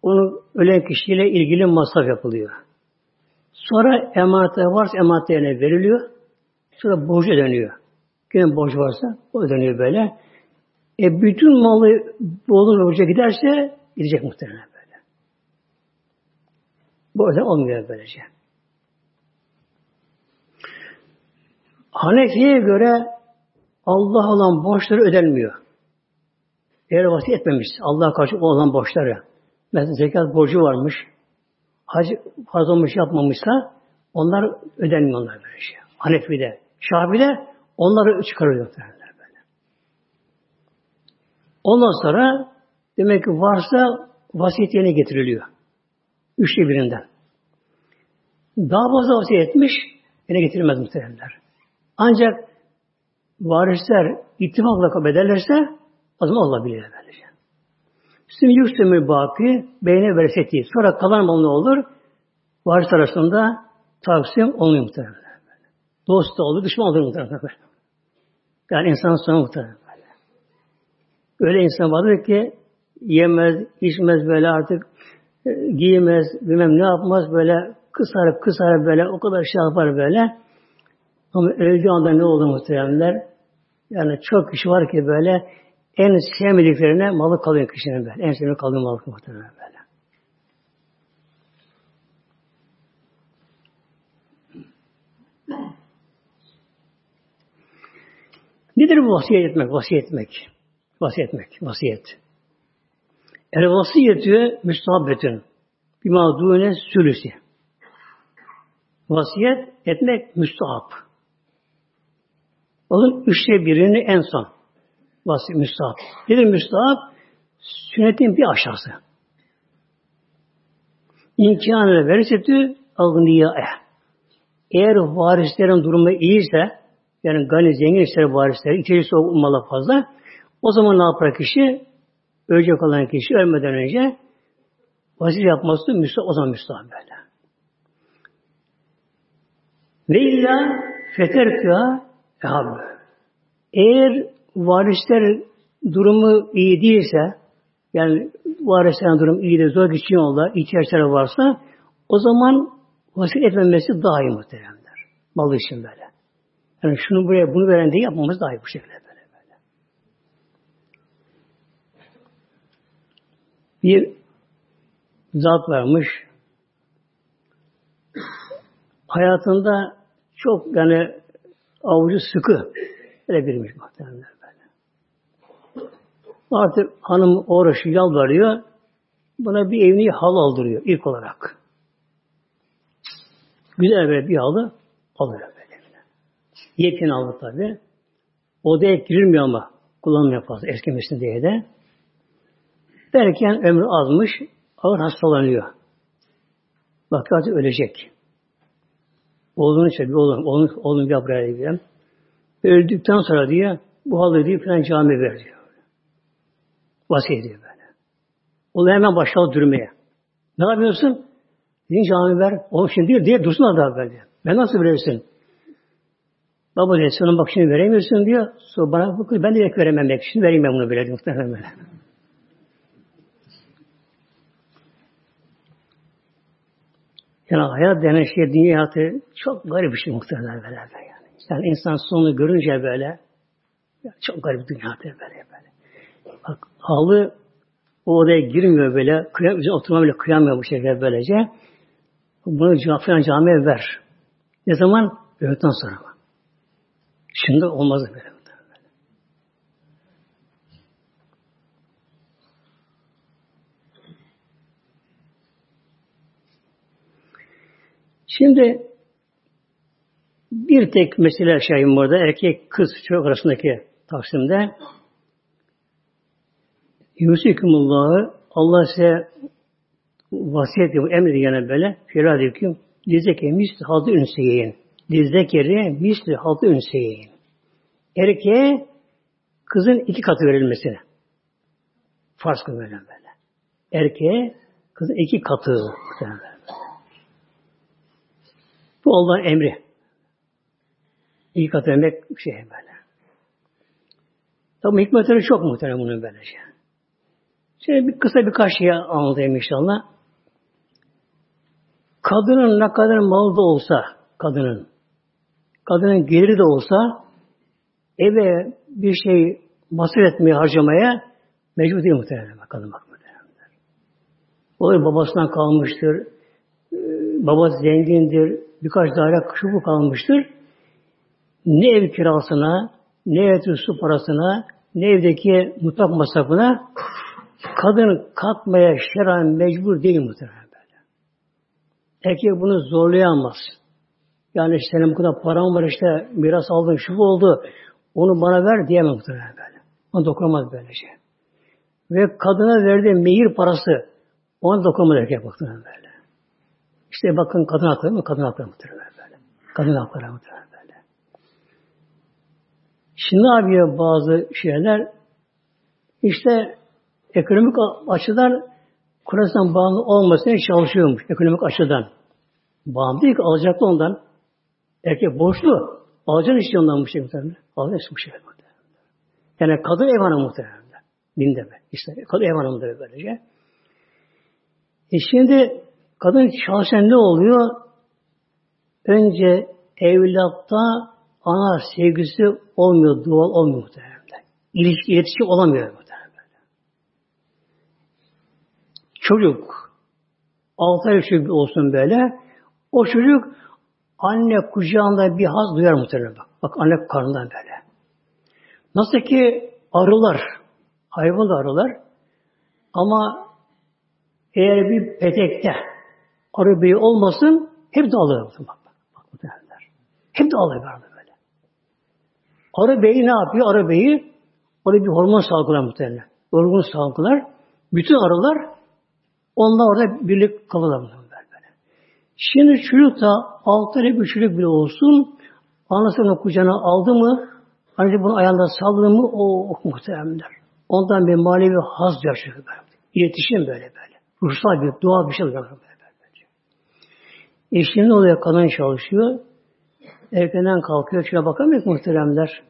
onu ölen kişiyle ilgili masraf yapılıyor. Sonra emanete varsa emanetlerine veriliyor. Sonra borcu ödeniyor. Kimin borcu varsa o ödeniyor böyle. E bütün malı olur borca giderse gidecek muhtemelen böyle. Bu yüzden olmuyor böylece. Hanefi'ye göre Allah olan borçları ödenmiyor. Eğer vasiyet etmemiş, Allah'a karşı olan borçları. Mesela zekat borcu varmış, hac farz olmuş yapmamışsa onlar ödenmiyor onlar böyle şey. Hanefi'de. Şafi'de onları çıkarıyor muhtemelen böyle. Ondan sonra demek ki varsa vasiyet yerine getiriliyor. Üçte birinden. Daha fazla vasiyet etmiş, yine getirilmez muhtemelenler. Ancak varisler ittifakla kabul ederlerse o zaman Allah bilir böylece. Şimdi yüksemir baki beyne vereseti. Sonra kalan mal ne olur? Varis arasında taksim olmuyor muhtemelen. Dost da olur, düşman olur muhtemelen. Yani insan sonu muhtemelen. Öyle insan vardır ki yemez, içmez böyle artık e, giymez, bilmem ne yapmaz böyle kısar kısar böyle o kadar şey yapar böyle. Ama öldüğü anda ne oldu muhteremler? Yani çok kişi var ki böyle en sevmediklerine malı kalıyor kişinin böyle. En sevmediği kalıyor malı muhtemelen böyle. Nedir bu vasiyet etmek? Vasiyet etmek. Vasiyet etmek. Vasiyet. El vasiyetü müstahabbetün. Bima dûne sülüsi. Vasiyet etmek müstahap. Onun üçte birini en son. Vasiyet müstahap. Nedir müstahap? Sünnetin bir aşağısı. İmkanı verirse agniya eğer varislerin durumu iyiyse yani gani zengin ise varisler içerisi olmalı fazla o zaman ne yapar kişi? Ölecek olan kişi ölmeden önce vasiyet yapması müstahap, o zaman müstahap böyle. Ve illa feterkâ ehabbe. Eğer varisler durumu iyi değilse, yani varislerin durumu iyi de zor geçiyorlar, ihtiyaçları varsa, o zaman vasiyet etmemesi daha iyi muhteremler. Malı için böyle. Yani şunu buraya, bunu veren diye yapmamız daha iyi bu şekilde böyle. böyle. Bir zat varmış, hayatında çok yani avucu sıkı böyle birmiş muhtemelen. Artık hanım uğraşı yalvarıyor. Buna bir evini hal aldırıyor ilk olarak. Güzel böyle bir halı alıyor böyle. Yepyeni aldı tabi. Odaya girilmiyor ama kullanmıyor fazla eskimesin diye de. Derken ömrü azmış, ağır hastalanıyor. Bakıyor artık ölecek. Oğlunu çekiyor, oğlum, oğlum, oğlum bir buraya. Öldükten sonra diyor, bu halı diyor falan cami ver diyor. Vasiyet ediyor böyle. Oğlum hemen başladı durmaya. Ne yapıyorsun? Din cami ver. O şimdi diyor, diye dursun da böyle. Ben nasıl verirsin? Baba diyor, sana bak şimdi veremiyorsun diyor. Sonra bana bakıyor, ben de veremem. Şimdi vereyim ben bunu böyle. Muhtemelen böyle. Yani hayat denen şey, dünya hayatı çok garip bir şey muhtemelen böyle. Yani. yani insan sonunu görünce böyle çok garip dünya hayatı böyle halı o odaya girmiyor böyle. Kıyam, oturma bile kıyamıyor bu şekilde böylece. Bunu falan camiye ver. Ne zaman? Öğleden sonra mı? Şimdi olmaz böyle. Şimdi bir tek mesele şeyim burada erkek kız çocuk arasındaki taksimde Yusikumullahu Allah size vasiyet yapıyor, emrediyor yani böyle. Firadiküm dizeke misli halde ünseyeyin. Dizdekeri misli halde ünseyeyin. Erkeğe kızın iki katı verilmesine. Farz kılıyor böyle. Erkeğe kızın iki katı. Bu Allah'ın emri. İyi kat etmek bir şey böyle. Tabi hikmetleri çok muhtemelen bunun böylece. Şimdi bir kısa birkaç şey anlatayım inşallah. Kadının ne kadar malı da olsa, kadının, kadının geliri de olsa, eve bir şey masraf etmeye, harcamaya mecbur değil muhtemelen kadın bak muhtemelen. Olur babasından kalmıştır, babası zengindir, birkaç daire şu kalmıştır. Ne ev kirasına, ne ev su parasına, ne evdeki mutfak masrafına kadın katmaya şeran mecbur değil muhtemelen böyle. Erkek bunu zorlayamaz. Yani işte senin bu kadar param var işte miras aldın şu oldu onu bana ver diyemem muhtemelen böyle. Onu dokunamaz böylece. Ve kadına verdiği mehir parası ona dokunamaz erkek muhtemelen böyle. İşte bakın kadın hakları mı? Kadın hakları muhtemelen böyle. Kadın hakları muhtemelen böyle. Şimdi ne bazı şeyler? İşte ekonomik açıdan Kur'an'dan bağımlı olmasına çalışıyormuş ekonomik açıdan. Bağımlı değil ki alacaklı ondan. Erkek borçlu. Alacak istiyor ondan bu şey muhtemelen. Alacak bu şey muhtemelen. Yani kadın ev hanımı muhtemelen. Dinde mi? İşte kadın ev hanımıdır böylece. E şimdi Kadın çalışan ne oluyor? Önce evlatta ana sevgisi olmuyor, doğal olmuyor muhtemelen. İlişki, iletişim olamıyor muhtemelen. Çocuk, altı ay çocuk olsun böyle, o çocuk anne kucağında bir haz duyar muhtemelen bak. Bak anne karnından böyle. Nasıl ki arılar, hayvan arılar ama eğer bir petekte arı beyi olmasın hep de alır. Bak, bak, bak, derler. Hep de alır böyle. Arı beyi ne yapıyor? Arı beyi orada bir hormon salgılar muhtemelen. Hormon salgılar. Bütün arılar onlar orada birlik kalırlar. Şimdi çocuk da altı ay bir çocuk bile olsun anasının kucağına aldı mı Ayrıca bunu ayağında salladı mı o oh, muhteremler. Ondan bir manevi haz yaşıyor böyle. İletişim böyle böyle. Ruhsal bir, doğal bir şey oluyor böyle. böyle. E şimdi ne oluyor? Kadın çalışıyor. Erkenden kalkıyor. Şuna bakamıyor muhteremler.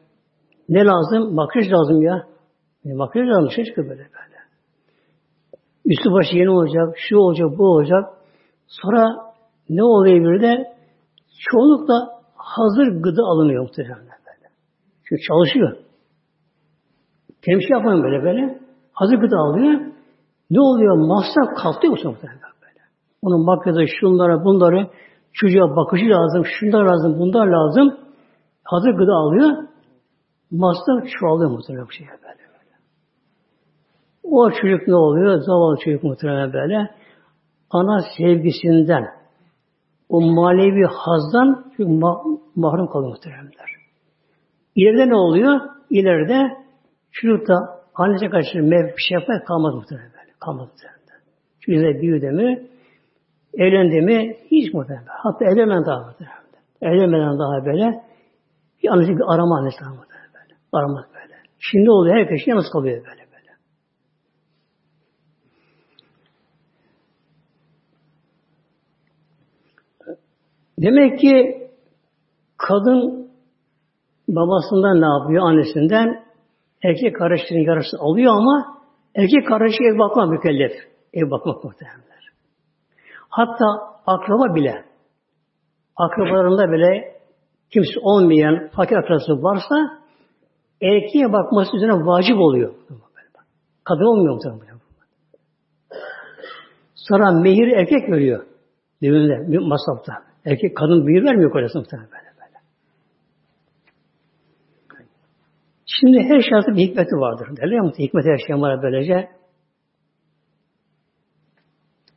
Ne lazım? Makyaj lazım ya. E, makyaj lazım. Şey çıkıyor böyle böyle. Üstü başı yeni olacak. Şu olacak, bu olacak. Sonra ne oluyor bir de? Çoğunlukla hazır gıda alınıyor muhteremler. Çünkü çalışıyor. Temsil yapmayın böyle böyle. Hazır gıda alıyor. Ne oluyor? Masraf kalktı mu muhtemelen böyle. Onun makyajı, şunlara, bunları, çocuğa bakıcı lazım, şunlar lazım, bunlar lazım. Hazır gıda alıyor. Masraf çoğalıyor muhtemelen bu şey böyle. O çocuk ne oluyor? Zavallı çocuk muhtemelen böyle. Ana sevgisinden, o manevi hazdan ma- mahrum kalıyor muhtemelenler. İleride ne oluyor? İleride çocukta annesi karşı mev şey yapmaya kalmaz böyle. Kalmaz muhtemelen. Çünkü büyüdü mü, evlendi mi hiç muhtemelen. Hatta evlenmeden daha muhtemelen. Evlenmeden daha böyle bir annesi bir arama annesi böyle. Aramaz böyle. Şimdi oluyor herkes yalnız kalıyor böyle böyle. Demek ki kadın babasından ne yapıyor? Annesinden erkek kardeşinin yarısı alıyor ama erkek kardeşi ev bakmak mükellef. Ev bakmak muhtemelenler. Hatta akraba bile akrabalarında bile kimse olmayan fakir akrabası varsa erkeğe bakması üzerine vacip oluyor. Kadın olmuyor muhtemelen. Sonra mehir erkek veriyor. Düğünde, masrafta. Erkek kadın mehir vermiyor kocası muhtemelen. Şimdi her şartın bir hikmeti vardır. Derler ya hikmeti yaşayanlara böylece.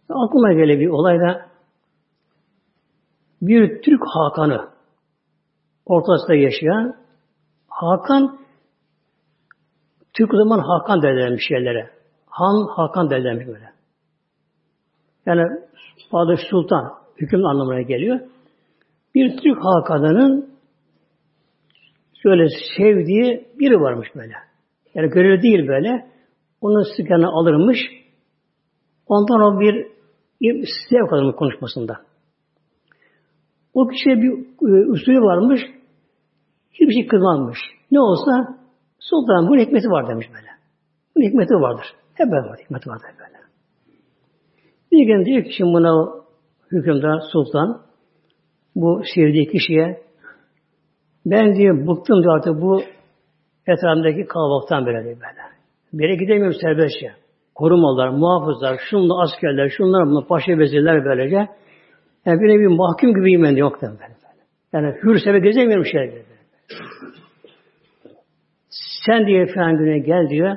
Aklıma gelen bir olayda bir Türk Hakan'ı ortasında yaşayan Hakan Türk zaman Hakan derlermiş yerlere. Han Hakan derlermiş böyle. Yani Fatih Sultan hüküm anlamına geliyor. Bir Türk Hakan'ının şöyle sevdiği biri varmış böyle. Yani gönüllü değil böyle. Onun sıkanı alırmış. Ondan o bir zevk alırmış konuşmasında. O kişiye bir e, usulü varmış. Hiçbir şey kızmazmış. Ne olsa sultan bunun hikmeti var demiş böyle. Bunun hikmeti vardır. Hep böyle var. Hikmeti vardır böyle. Bir gün diyor ki şimdi buna hükümdar sultan bu sevdiği kişiye ben diyor bıktım diyor artık bu etrafındaki kalabalıktan böyle diyor böyle. Bir yere gidemiyorum serbestçe. Korumalar, muhafızlar, şunlar askerler, şunlar bunlar, paşa vezirler böylece. Yani bir nevi mahkum gibiyim ben diyor. Böyle, böyle. Yani hür sebe gezemiyorum şey gibi. Sen diye güne gel diyor.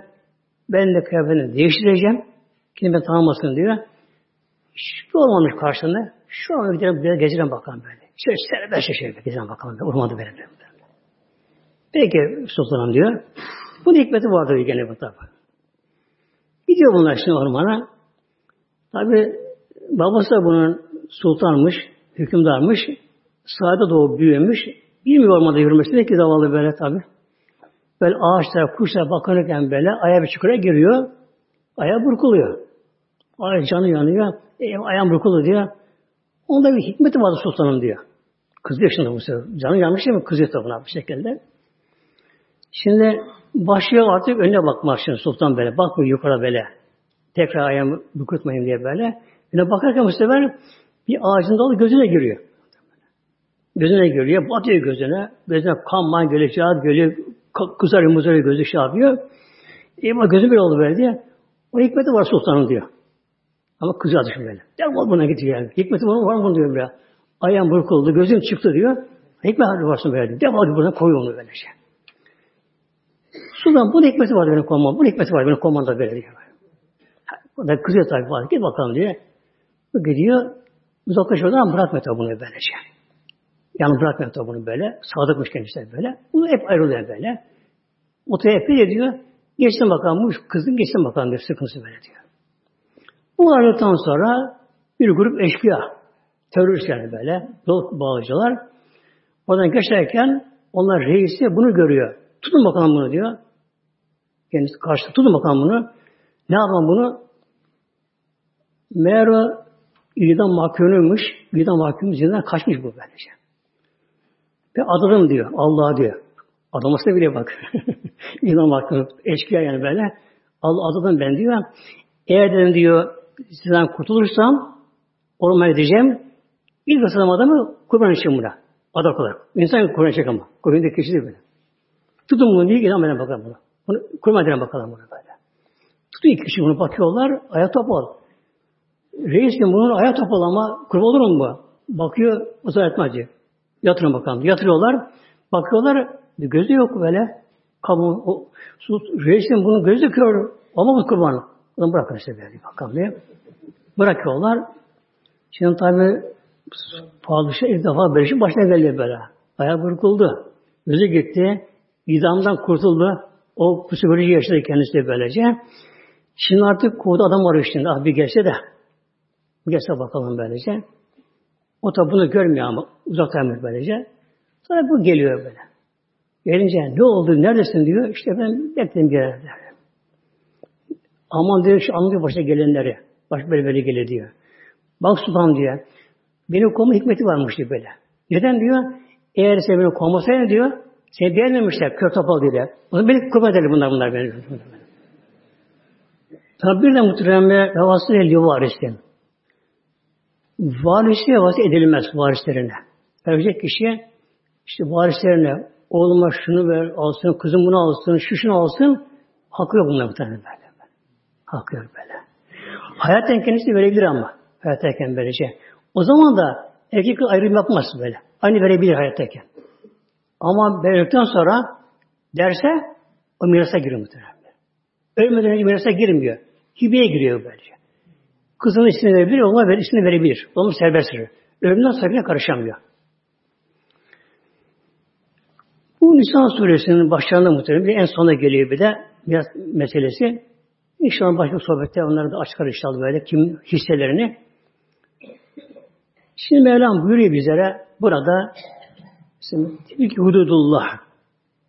Ben de kıyafetini değiştireceğim. Kendime tanımasın diyor. Hiçbir olmamış karşısında. Şu an gidelim biraz gezelim bakalım böyle. Şöyle serbestçe şöyle gezelim bakalım. Ormanda böyle. Peki sultanım diyor. Bu hikmeti vardır gene bu tabi. Gidiyor bunlar şimdi ormana. Tabi babası da bunun sultanmış, hükümdarmış. Sahada doğup büyümüş. Bilmiyor ormanda yürümesine ki zavallı böyle tabi. Böyle ağaçlara, kuşlara bakınırken böyle aya bir çukura giriyor. Aya burkuluyor. Ay canı yanıyor. E, ayağım burkulu diyor. Onda bir hikmeti vardı sultanım diyor. Kızıyor şimdi bu sefer. Canı yanmış değil mi? Kızıyor tabi bir şekilde. Şimdi başlıyor artık önüne bakmak şimdi sultan böyle. Bakmıyor yukarı böyle. Tekrar ayağımı bükürtmeyin diye böyle. Yine bakarken bu sefer bir ağacın dalı gözüne giriyor. Gözüne giriyor, batıyor gözüne. Gözüne kan man geliyor, kağıt geliyor, kızarıyor, muzarıyor, gözü şey yapıyor. E gözü bir oldu böyle diye. O hikmeti var sultanın diyor. Ama kızıyor şimdi böyle. Defol buna gidiyor yani. Hikmeti var, var mı diyor böyle. Ayağım burkuldu, gözüm çıktı diyor. Hikmet varsın böyle diyor. Defol buradan koy onu böyle şey. Sultan bu hikmeti var benim kovmam. Bu hikmeti var benim kovmam da böyle diyor. O da kızıyor tabii falan. Git bakalım diye. Bu gidiyor. Uzaklaşıyor ama bırakmıyor tabii bunu böylece. Yani bırakmıyor tabi bunu böyle. Sadıkmış kendisi böyle. Bunu hep ayrılıyor böyle. Otoya epey ediyor. Geçsin bakalım bu kızın geçsin bakalım diyor sıkıntısı böyle diyor. Bu ayrıldıktan sonra bir grup eşkıya, terörist yani böyle, bağlıcılar. Oradan geçerken onlar reisi bunu görüyor. Tutun bakalım bunu diyor. Kendisi karşı tutun bakalım bunu. Ne yapalım bunu? Meğer o idam mahkumuymuş. İdam mahkumu zindan kaçmış bu böylece. Ve adadım diyor. Allah diyor. Adaması bile bak. [LAUGHS] idam mahkumu. Eşkıya yani böyle. Allah adadım ben diyor. Eğer dedim diyor sizden kurtulursam ormaya edeceğim. İlk ısınım adamı kurban için buna. Adak olarak. İnsan kurban edecek ama. Kurban kişi değil böyle. Tutun bunu diye giden bakalım bunu. Bunu kurban edelim bakalım bunu böyle. Tutuyor iki kişi bunu bakıyorlar. Ayak topal. Reis de bunun ayak topal ama kurban olur mu bu? Bakıyor o zaman etmez diyor. Yatırın bakalım. Yatırıyorlar. Bakıyorlar. Gözü yok böyle. Kamu, o, reisin bunun gözü kör. Olmaz kurban. Onu bırakın işte böyle bakalım diye. Bırakıyorlar. Şimdi tabi padişah ilk defa böyle şey başına geldi böyle. Ayağı burkuldu. Gözü gitti. İdamdan kurtuldu. O psikoloji yaşadı kendisi de böylece. Şimdi artık kovdu adam var şimdi. Ah bir gelse de. Bir gelse bakalım böylece. O da bunu görmüyor ama uzaktan böylece. Sonra bu geliyor böyle. Gelince ne oldu, neredesin diyor. İşte ben bekledim bir yerde. Aman diyor, şu anlıyor başta gelenleri. Baş böyle böyle gelir diyor. Bak sultan diyor. Benim kovma hikmeti varmış diyor böyle. Neden diyor? Eğer sen beni kovmasaydın diyor, seni beğenmemişler, kör topal diye. O zaman beni kurban ederler bunlar bunlar beni. Tabi bir de muhteremle havası ediyor varisin. Varisi havası edilmez varislerine. Ölecek kişi işte varislerine oğluma şunu ver, alsın, kızım bunu alsın, şu şunu alsın. Hakkı yok bunlar muhtemelen böyle. Hakkı yok böyle. Hayatten kendisi verebilir ama. Hayattayken böylece. O zaman da erkek ayrım yapmaz böyle. Aynı verebilir hayattayken. Ama verdikten sonra derse o mirasa giriyor muhtemelen. Ölmeden önce mirasa girmiyor. Hibeye giriyor böylece. Kızının ismini verebilir, oğluna ver, ismini verebilir. Onu serbesttir. Ölümden bile karışamıyor. Bu Nisan suresinin başlarında muhtemelen bir en sonuna geliyor bir de meselesi. İnşallah başka sohbette onları da açıklar inşallah böyle kim hisselerini. Şimdi Mevlam buyuruyor bizlere burada ilk hududullah.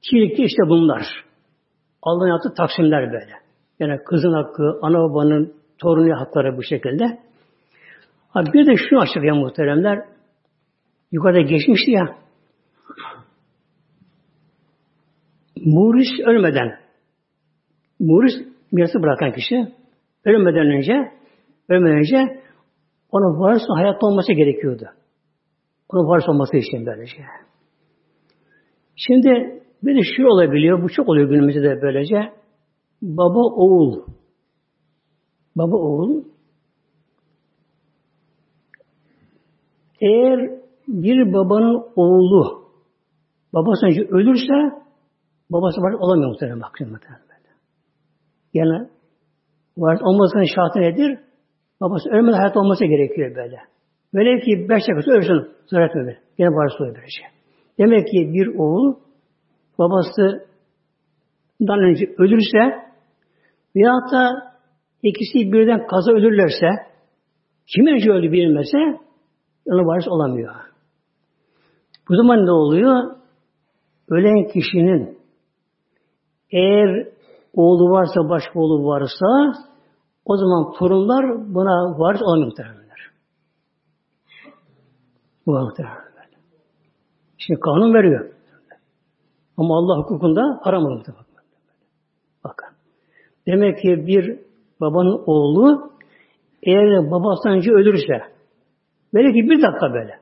Kirlikli işte bunlar. Allah'ın yaptığı taksimler böyle. Yani kızın hakkı, ana babanın torunu hakları bu şekilde. Ha bir de şunu açıklayan muhteremler. Yukarıda geçmişti ya. Muris ölmeden Muris mirası bırakan kişi ölmeden önce ölmeden önce ona varis hayatta olması gerekiyordu. Ona varis olması için böylece. Şimdi bir de şu olabiliyor, bu çok oluyor günümüzde de böylece. Baba oğul. Baba oğul. Eğer bir babanın oğlu babası önce ölürse babası var olamıyor muhtemelen bakın muhtemelen. Yani varis olmasının şartı nedir? Babası ölmeden hayat olması gerekiyor böyle. Böyle ki beş dakikası ölsün. Zarar etme böyle. Gene varis oluyor böylece. Demek ki bir oğul babasından önce ölürse veyahut da ikisi birden kaza ölürlerse kim önce öldü bilinmese ona varis olamıyor. Bu zaman ne oluyor? Ölen kişinin eğer oğlu varsa, başka oğlu varsa o zaman torunlar buna varis olamıyor muhtemelenler. Bu muhtemelen. Şimdi kanun veriyor. Ama Allah hukukunda aramadı. Bakın. Demek ki bir babanın oğlu eğer babasından önce ölürse böyle ki bir dakika böyle.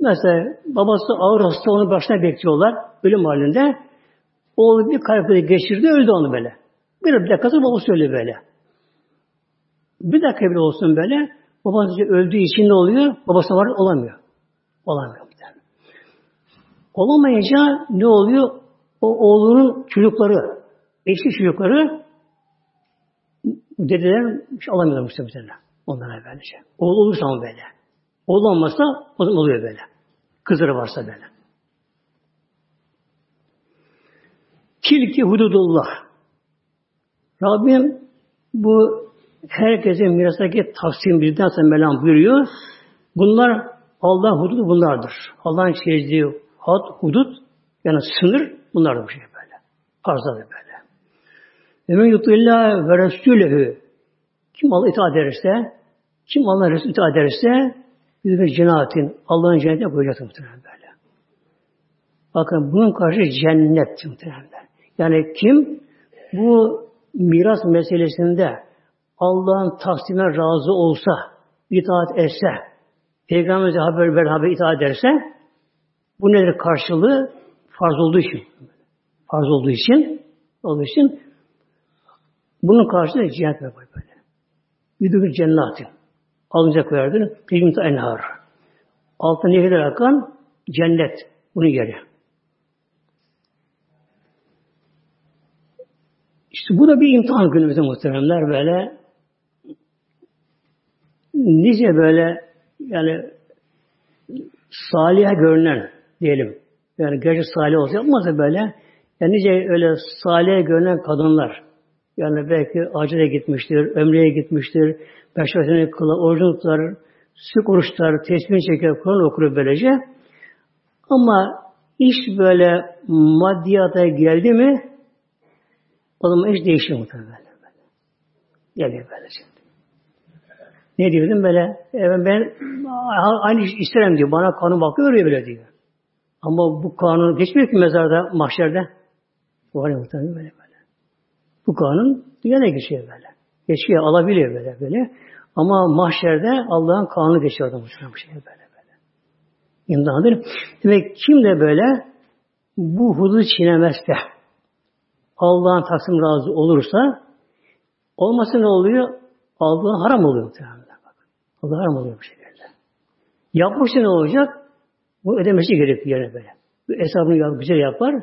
Mesela babası ağır hasta onu başına bekliyorlar ölüm halinde. Oğlu bir kalp geçirdi öldü onu böyle. Bir dakikası babası öldü böyle. Bir dakika bile olsun böyle babası öldüğü için ne oluyor? Babası var olamıyor. Olamıyor. Olamayınca ne oluyor? O oğlunun çocukları, eşli çocukları dedeler hiç alamıyorlar muhtemelen. Onlara böylece. Oğul olursa ama böyle. Oğul olmazsa o oluyor böyle. Kızları varsa böyle. Tilki hududullah. Rabbim bu herkesin mirastaki taksim birden sonra Mevlam buyuruyor. Bunlar Allah hududu bunlardır. Allah'ın çizdiği had, hudut yani sınır bunlar bu şey böyle. Farzlar böyle. Ve men yutillah ve resulühü kim Allah itaat ederse kim Allah Resulü itaat ederse yüzüne cennetin Allah'ın cennetine koyacaktır muhtemelen böyle. Bakın bunun karşı cennet muhtemelen. Yani kim bu miras meselesinde Allah'ın taksimine razı olsa, itaat etse, Peygamber'e haber ver, haber itaat ederse, bu nedir karşılığı? Farz olduğu için. Farz olduğu için, olduğu için bunun karşılığı cennet ve böyle. Yüdükü cennetin. Alınca koyardın. Kıyımta enhar. Altına nehirler akan cennet. Bunun yeri. İşte bu da bir imtihan günümüzde muhteremler böyle nice böyle yani salih görünen diyelim. Yani gerçi salih olsa yapmazsa böyle yani nice öyle salih görünen kadınlar yani belki acile gitmiştir, ömreye gitmiştir, beşikatını kılar, orucunu tutar, sık oruçlar, tesbih çeker, Kur'an okur böylece. Ama iş böyle maddiyata geldi mi o zaman iş değişiyor muhtemelen. Geliyor böylece. Ne diyordum böyle? Evet ben aynı iş isterim diyor. Bana kanun bakıyor öyle bile diyor. Ama bu kanun geçmiyor ki mezarda, mahşerde. Var ya muhtemelen böyle böyle. Bu kanun dünyada geçiyor böyle. Geçiyor, alabiliyor böyle böyle. Ama mahşerde Allah'ın kanunu geçiyor da muhtemelen bu şey böyle böyle. İmtihandır. Demek kim de böyle bu hududu çiğnemezse Allah'ın taksim razı olursa olması ne oluyor? Allah'a haram oluyor muhtemelen. Allah haram oluyor bu şekilde. Yapmışsa ne olacak? Bu ödemesi gerekiyor yani böyle. Bu hesabını güzel yapar,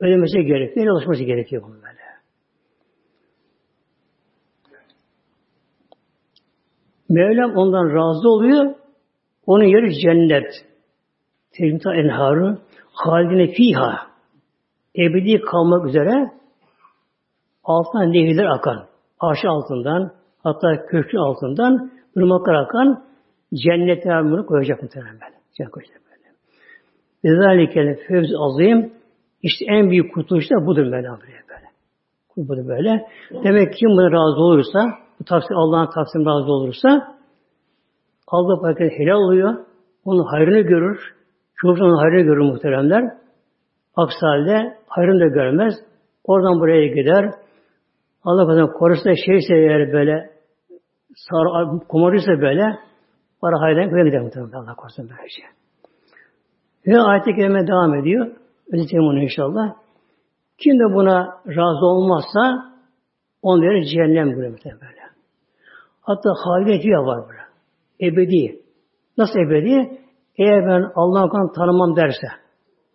ödemesi gerekiyor, ulaşması gerekiyor bunun böyle. Mevlam ondan razı oluyor. Onun yeri cennet. Tecmita enharı halidine fiha ebedi kalmak üzere altından nehirler akan. Arşı altından hatta köşkün altından ırmaklar akan cennete bunu koyacak muhtemelen böyle. Cennet koyacak böyle. Vezalikel fevz azim işte en büyük kurtuluş da budur böyle. böyle. Budur böyle. Demek ki kim buna razı olursa, bu taksim Allah'ın taksim razı olursa Allah paket helal oluyor. Onun hayrını görür. Çocuğun hayrını görür muhteremler. Aksi halde hayrını da görmez. Oradan buraya gider. Allah korusun korusa şeyse eğer böyle sar, komarıysa böyle para hayran köye gider muhtemelen Allah korusun böyle şey. Ve ayet-i kerime devam ediyor. Özeteyim onu inşallah. Kim de buna razı olmazsa onları cehennem buyuruyor böyle. Hatta halide var böyle. Ebedi. Nasıl ebedi? Eğer ben Allah'ın tanımam derse,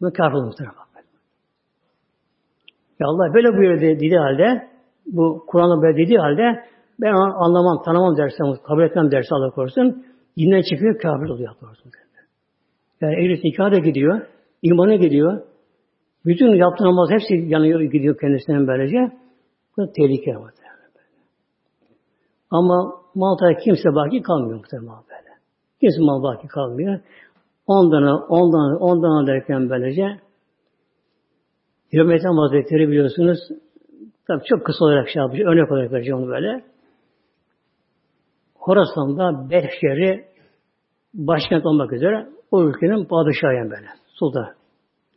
bu kafir olur Ya Allah böyle buyuruyor dediği halde, bu Kur'an'da böyle dediği halde, ben anlamam, tanımam derse, kabul etmem derse Allah korusun, dinden çıkıyor, kafir oluyor Allah korusun. Yani ehli nikah da gidiyor, imana gidiyor, bütün yaptığı namaz hepsi yanıyor, gidiyor kendisinden böylece. Bu tehlike var. Ama Malta'ya kimse baki kalmıyor muhtemelen böyle. Kimse mal baki kalmıyor. Ondan ondan ondan derken böylece Hürmetem Hazretleri biliyorsunuz tabi çok kısa olarak şey yapacak, örnek olarak vereceğim onu böyle. Horasan'da beş yeri başkent olmak üzere o ülkenin padişahı böyle. Sultan.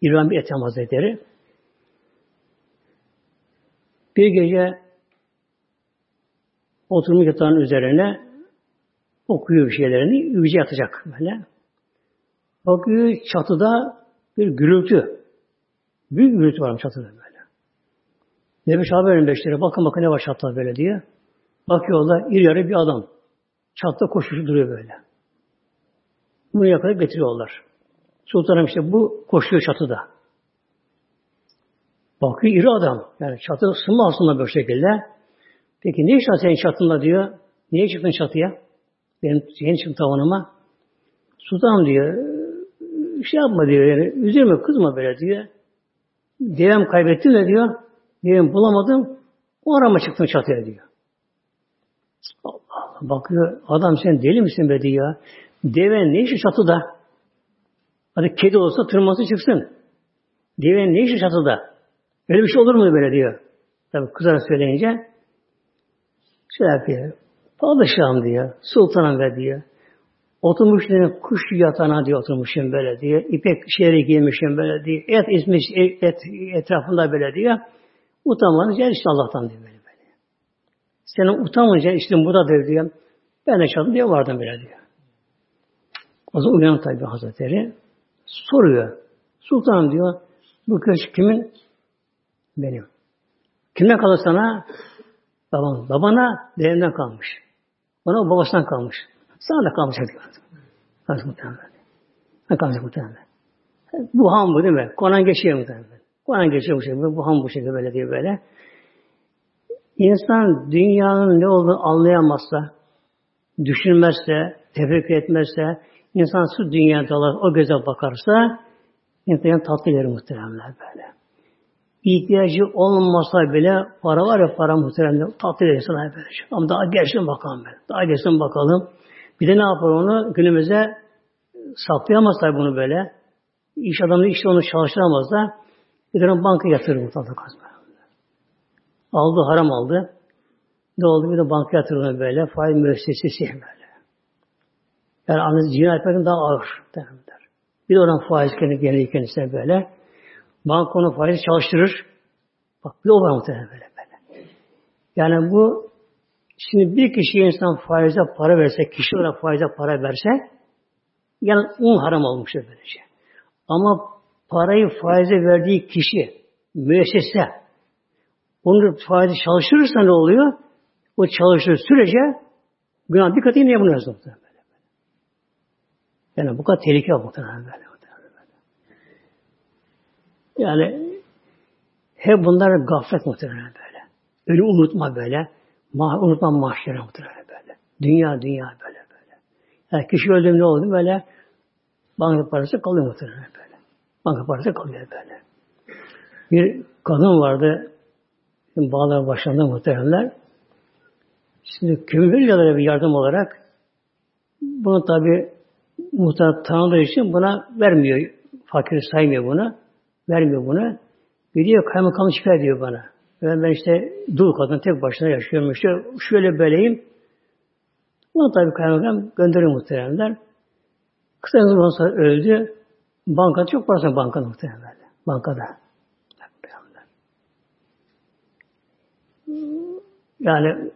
İbrahim Ethem Hazretleri. Bir gece oturmuş yatağın üzerine okuyor bir şeylerini, yüce yatacak böyle. Bakıyor çatıda bir gürültü. Büyük gürültü var çatıda böyle. Demiş haberin beşleri, bakın bakın ne var çatıda böyle diye. Bakıyorlar, iri yarı bir adam. Çatıda koşucu duruyor böyle. Bunu yakalayıp getiriyorlar. Sultanım işte bu koşuyor çatıda. Bakıyor iri adam. Yani çatı ısınma aslında böyle şekilde. Peki ne iş var senin çatında diyor. Niye çıktın çatıya? Benim yeni çıktım tavanıma. Sultanım diyor. şey yapma diyor yani üzülme kızma böyle diyor. Devem kaybettim de diyor. Devem bulamadım. O arama çıktım çatıya diyor. Allah Allah. Bakıyor adam sen deli misin be diyor. Deven ne işi çatıda? Hadi kedi olsa tırması çıksın. Deven ne işi çatıda? Öyle bir şey olur mu böyle diyor. Tabi kızana söyleyince şey yapıyor. Padişahım diyor. Sultanım ve diyor. Oturmuş diyor, kuş yatağına diyor oturmuşum böyle diyor. İpek şehri giymişim böyle diyor. Et ismiş et, etrafında böyle diyor. Gel işte Allah'tan diyor böyle böyle. Senin utanmayınca işte burada diyor, diyor. Ben de çaldım diye vardım böyle diyor. O zaman uyanık tabi Hazretleri. Soruyor. Sultanım diyor. Bu köşk kimin? Benim. Kimden kalır sana? Baban. Babana dedemden kalmış. Bana babasından kalmış. Sana da kalmış. Kalmış muhtemelen. Kalmış muhtemelen. Bu ham bu değil mi? Konan geçiyor muhtemelen. Konan geçiyor bu şekilde. Bu ham bu şekilde böyle diye böyle. İnsan dünyanın ne olduğunu anlayamazsa, düşünmezse, tefekkür etmezse, insan şu dünyada o göze bakarsa, insan tatlı verir muhtemelen böyle. İhtiyacı olmasa bile para var ya para muhtemelen tatlı verir sana böyle. Ama daha gelsin bakalım böyle. Daha gelsin bakalım. Bir de ne yapar onu? Günümüze saklayamazlar bunu böyle. İş adamı işte onu çalıştıramaz da bir de banka yatırır mutlaka kazma. Aldı haram aldı. Ne oldu? Bir de banka yatırır böyle. Faiz müessesesi böyle. Yani anladığınız cinayet etmekten daha ağır. Derler. Bir de oradan faiz kendi kendisine böyle. Banka onu faiz çalıştırır. Bak bir o var muhtemelen böyle böyle. Yani bu Şimdi bir kişiye insan faize para verse, kişi olarak faize para verse, yani un haram olmuştur böylece. Ama parayı faize verdiği kişi, müessese, onu faizi çalıştırırsa ne oluyor? O çalıştığı sürece günah bir katı yine bunu. Böyle. Yani bu kadar tehlike muhtemelen böyle. Yani hep bunlar gaflet muhtemelen böyle. Ölü unutma böyle. Ma unutma mahşere muhtemelen böyle. Dünya dünya böyle böyle. Yani kişi öldüğünde ne oldu böyle? Banka parası kalıyor muhtemelen böyle. Banka parası kalıyor böyle. Bir kadın vardı. Bağlar başlarında muhtemelenler. Şimdi kömür veriyorlar bir yardım olarak. Bunu tabi muhtemelen tanıdığı için buna vermiyor. Fakir saymıyor bunu. Vermiyor bunu. Gidiyor kaymakam şikayet ediyor bana. Ben, ben işte dul kadın tek başına yaşıyorum işte şöyle böyleyim. Bunu tabi kaymakam gönderiyor muhteremler. Kısa zaman sonra öldü. Banka çok parası bankada muhteremler. Bankada. Yani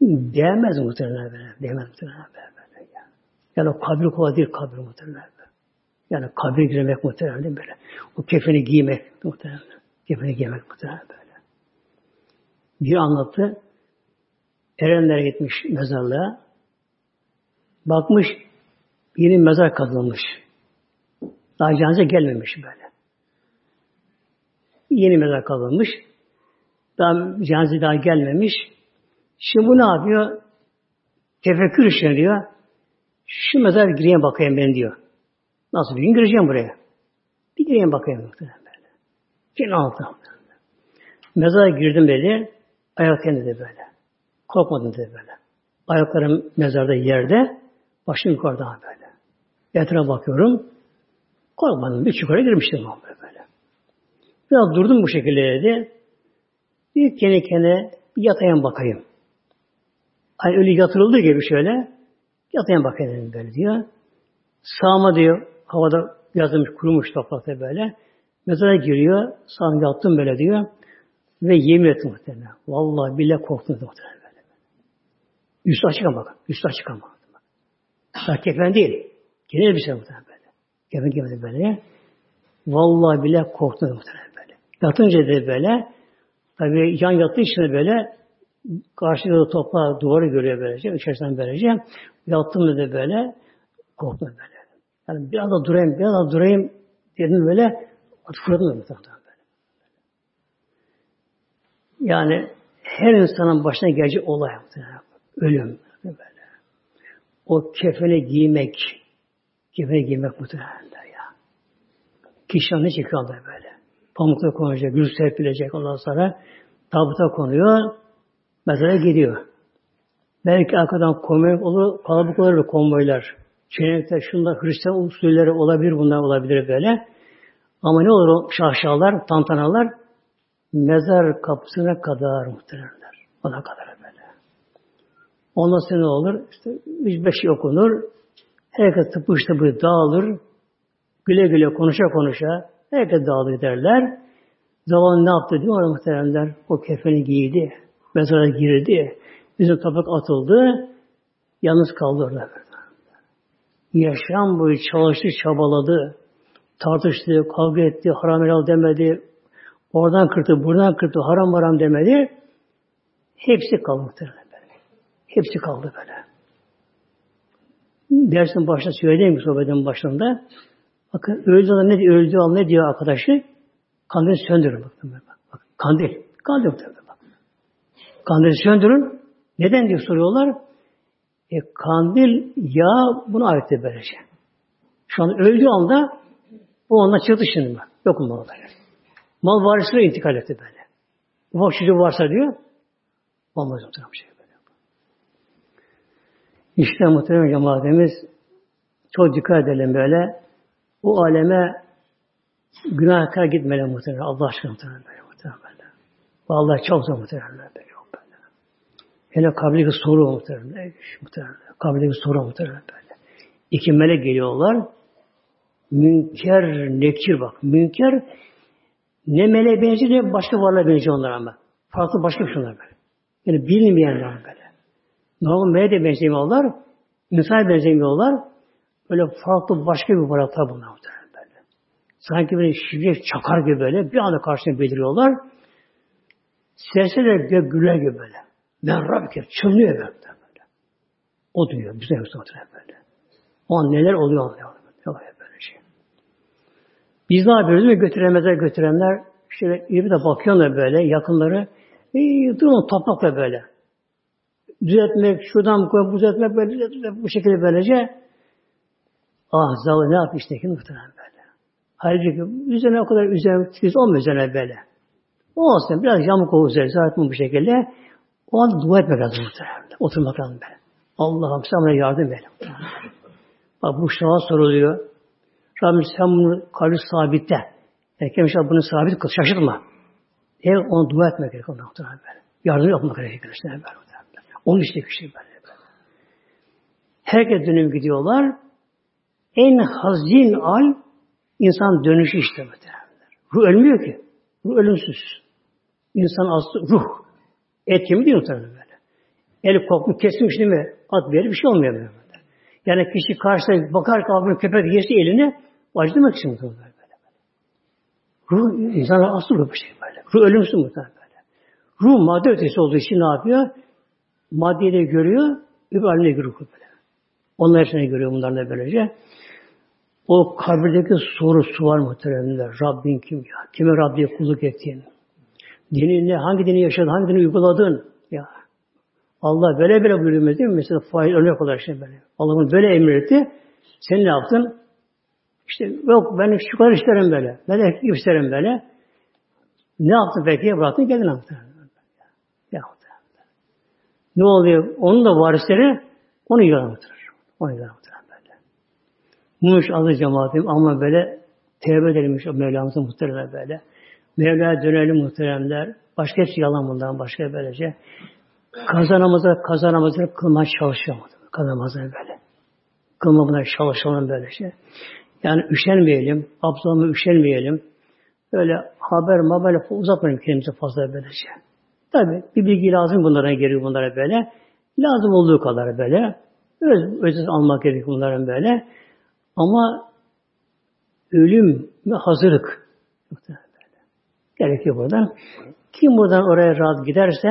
değmez muhtemelen böyle. Değmez muhtemelen böyle. Yani, yani kabir kolay değil kabir muhtemelen böyle. Yani kabir girmek muhtemelen değil böyle. O kefeni giymek muhtemelen. Kefeni giymek muhtemelen böyle bir anlattı. Erenler gitmiş mezarlığa. Bakmış yeni mezar kazılmış. Daha cenaze gelmemiş böyle. Yeni mezar kazılmış. Daha cenaze daha gelmemiş. Şimdi bu ne yapıyor? Tefekkür işine diyor. Şu mezar gireyim bakayım ben diyor. Nasıl bir gün gireceğim buraya? Bir gireyim bakayım. Böyle. Gene altı. Mezara girdim dedi. Ayak kendi de böyle. Korkmadım dedi böyle. Ayaklarım mezarda yerde, başım yukarıda böyle. Etrafa bakıyorum. Korkmadım. Bir çukura girmiştim böyle böyle. Biraz durdum bu şekilde dedi. Bir kendi kendine bir yatayım bakayım. Hani öyle yatırıldığı gibi şöyle yatayım bakayım dedim böyle diyor. Sağıma diyor havada yazılmış kurumuş toprakta böyle. Mezara giriyor. Sağım yattım böyle diyor. Ve yemin etti muhtemelen. Vallahi bile korktum muhtemelen böyle. Üstü açık ama. Üstü açık ama. Daha kefen değil. Genel bir şey muhtemelen böyle. Kefen gelmedi böyle. Vallahi bile korktum muhtemelen böyle. Yatınca da böyle tabi yan yattığı için böyle karşıda da toprağı duvarı görüyor böylece. İçerisinden böylece. Yattım da böyle korktum böyle. Yani biraz da durayım, biraz da durayım dedim böyle fırladım muhtemelen. Yani her insanın başına gelecek olay. Ölüm. Böyle. O kefeni giymek, kefeni giymek muhtemelen ya. Kişi ne çekiyorlar böyle. Pamukta konacak, gül serpilecek ondan sonra tabuta konuyor, mezara gidiyor. Belki arkadan konvoy olur, kalabalık olur konvoylar. Çenekte şunda Hristiyan usulleri olabilir, bunlar olabilir böyle. Ama ne olur o şahşalar, tantanalar mezar kapısına kadar muhtemelenler. Ona kadar böyle. Ondan sonra ne olur? İşte üç beş şey okunur. Herkes tıpış tıpış dağılır. Güle güle konuşa konuşa herkes dağılır derler. Zaman ne yaptı diyor muhteremler. O kefeni giydi. Mezara girdi. Bizim toprak atıldı. Yalnız kaldı orada. Yaşam boyu çalıştı, çabaladı. Tartıştı, kavga etti, haram helal demedi. Oradan kırdı, buradan kırdı, haram haram demedi. Hepsi kaldı. Hepsi kaldı böyle. Dersin başında söylediğim sohbetin başında bakın öldü adam ne diyor, öldü al ne diyor arkadaşı? Kandil söndürün bakın. Bak, kandil. Kandil muhtemelen bak. Kandil söndürün. Neden diye soruyorlar. E, kandil ya buna aitti böylece. Şu an öldüğü anda bu onunla çıktı şimdi. Yok mu böyle? Mal varisine intikal etti böyle. Ufak çocuğu varsa diyor. Olmaz muhtemelen şey. İşte muhtemelen cemaatimiz çok dikkat edelim böyle. Bu aleme günahkar gitmeli muhtemelen. Allah aşkına muhtemelen böyle. Muhtemelen. Vallahi çok zor muhtemelen böyle. Yok böyle. Hele kabildeki soru muhtemelen. Muhtemelen. Soru muhtemelen böyle. İki melek geliyorlar. Münker, nekir bak. Münker ne meleğe benziyor ne başka varlığa benziyor onlar ama. Farklı başka bir şeyler böyle. Yani bilinmeyenler böyle. Normal meleğe de benzemiyorlar. İnsana benzemiyorlar. Böyle farklı başka bir varlıklar bunlar böyle. Sanki böyle şifre çakar gibi böyle bir anda karşısına beliriyorlar. Sesler gök güler gibi böyle. Ben Rabbike çınlıyor böyle. böyle. O duyuyor. Bize oturuyor böyle. O an neler oluyor anlıyor. Böyle. Biz ne yapıyoruz? Mi? Götüremezler götürenler işte bir de bakıyorlar böyle yakınları e, durun toprakla böyle. Düzeltmek, şuradan koyup düzeltmek böyle, düzeltmek, bu şekilde böylece ah zavallı ne yapmış ki muhtemelen böyle. Halbuki üzerine o kadar üzerine tiz olmuyor üzerine böyle. O olsun biraz yamuk olur üzerine zaten bu şekilde. O anda dua etmek lazım muhtemelen. Oturmak lazım böyle. Allah'ım sen bana yardım et. Bak bu şuna soruluyor. Rabbim sen bunu kalbi sabitte. Erken inşallah bunu sabit kıl. Şaşırtma. Eğer onu dua etmek gerekiyor. Böyle. Yardım yapmak gerekiyor. Işte böyle. Onun işte şey böyle. Herkes dönüm gidiyorlar. En hazin al insan dönüşü işte böyle. Ruh ölmüyor ki. Ruh ölümsüz. İnsan aslı ruh. Et kemiği değil muhtemelen böyle. El kokmuş kesmiş değil mi? At verir bir şey olmuyor böyle. Yani kişi karşısına bakar ki köpek yerse elini acımak için böyle böyle. Ruh insana asıl ruh bir şey böyle. Ruh ölümsüz muhtemelen böyle. Ruh madde ötesi olduğu için ne yapıyor? Maddeyi de görüyor, öbür haline görüyor. Onlar hepsini görüyor bunlar da böylece. O kabirdeki soru su var muhteremler. Rabbin kim ya? Kime Rabbiye kulluk ettin? Dini ne? Hangi dini yaşadın? Hangi dini uyguladın? Ya Allah böyle böyle buyuruyor değil mi? Mesela fail örnek olarak şey böyle. Allah'ın böyle emretti. Sen ne yaptın? İşte yok ben şu kadar isterim böyle. Melek gibi isterim böyle. Ne yaptın peki? Bıraktın geldin yaptın. Ne oluyor? Onun da varisleri onu yaratır. Onu yaratır böyle. Muş adı cemaatim ama böyle tevbe edelim Mevlamız'a muhteremler böyle. Mevla'ya dönelim muhteremler. Başka hepsi yalan bundan başka böylece. Kazanamazlar, kazanamazlar kılmaya çalışamadı. Kazanamazlar böyle. Kılmamına çalışalım böyle şey. Yani üşenmeyelim, abzalımı üşenmeyelim. Böyle haber haber uzatmayalım kendimize fazla böyle şey. Tabi bir bilgi lazım bunlara geliyor bunlara böyle. Lazım olduğu kadar böyle. Öz, öz almak gerekiyor bunların böyle. Ama ölüm ve hazırlık gerekiyor buradan. Kim buradan oraya rahat giderse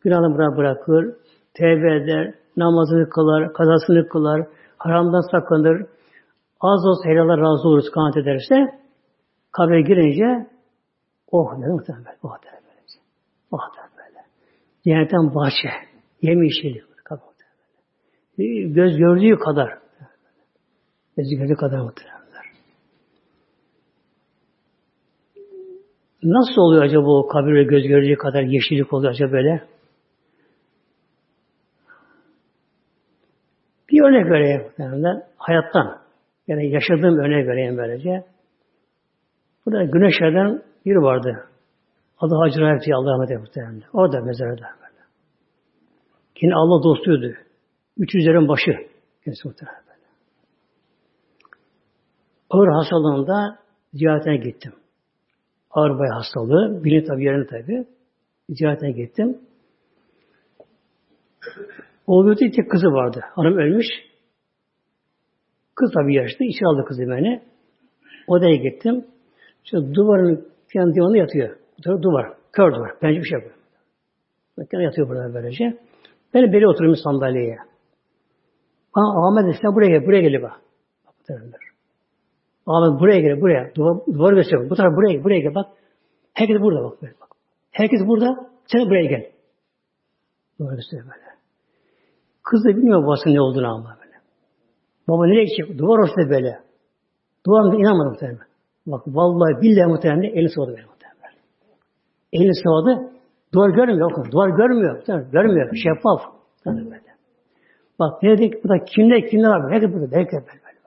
günahını bırak bırakır, tevbe eder, namazını kılar, kazasını kılar, haramdan sakınır, az olsa helalar razı oluruz kanat ederse, kabre girince, oh ne muhtemelen oh der der böyle. Cennetten bahçe, yemi içilir. Göz gördüğü kadar. Göz gördüğü kadar muhtemelenler. Nasıl oluyor acaba o kabirde göz görecek kadar yeşillik oluyor acaba böyle? Bir örnek vereyim muhtemelen. Hayattan. Yani yaşadığım örnek vereyim böylece. Burada Güneşler'den biri vardı. Adı Hacı Rahmet diye Allah rahmet eylesin. Orada mezarda. Yine Allah dostuydu. 300'lerin başı. Kendisi muhtemelen. Ağır hastalığında ziyaretine gittim. Ağır bay hastalığı. Bilinç tabi yerine tabi. Ziyaretine gittim. Oğlu tek kızı vardı. Hanım ölmüş. Kız tabi yaşlı. İçeri aldı kızı beni. Odaya gittim. Şu duvarın kendi divanında yatıyor. Duvar. Kör duvar. Bence bir şey yapıyor. Kendi yatıyor burada böylece. Ben beri oturuyorum sandalyeye. Bana Ahmet sen buraya gel, buraya gel bak. Ahmet buraya gel, buraya. Duvar, duvarı gösteriyor. Bu taraf buraya gel, buraya gel bak. Herkes burada bak. Böyle, bak. Herkes burada. Sen buraya gel. Duvarı gösteriyor böyle. Kız da bilmiyor babasının ne olduğunu ama böyle. Baba nereye gidecek? Duvar ortada böyle. Duvarımda inanmadım muhtemelen. Bak vallahi billahi muhtemelen elini sıvadı muhtemelen. Elini sıvadı. Duvar görmüyor. Bakın, duvar görmüyor. Görmüyor. Şeffaf. Böyle. Bak ne dedik? Burada kimler kimler var? Herkes burada. Herkes böyle. böyle.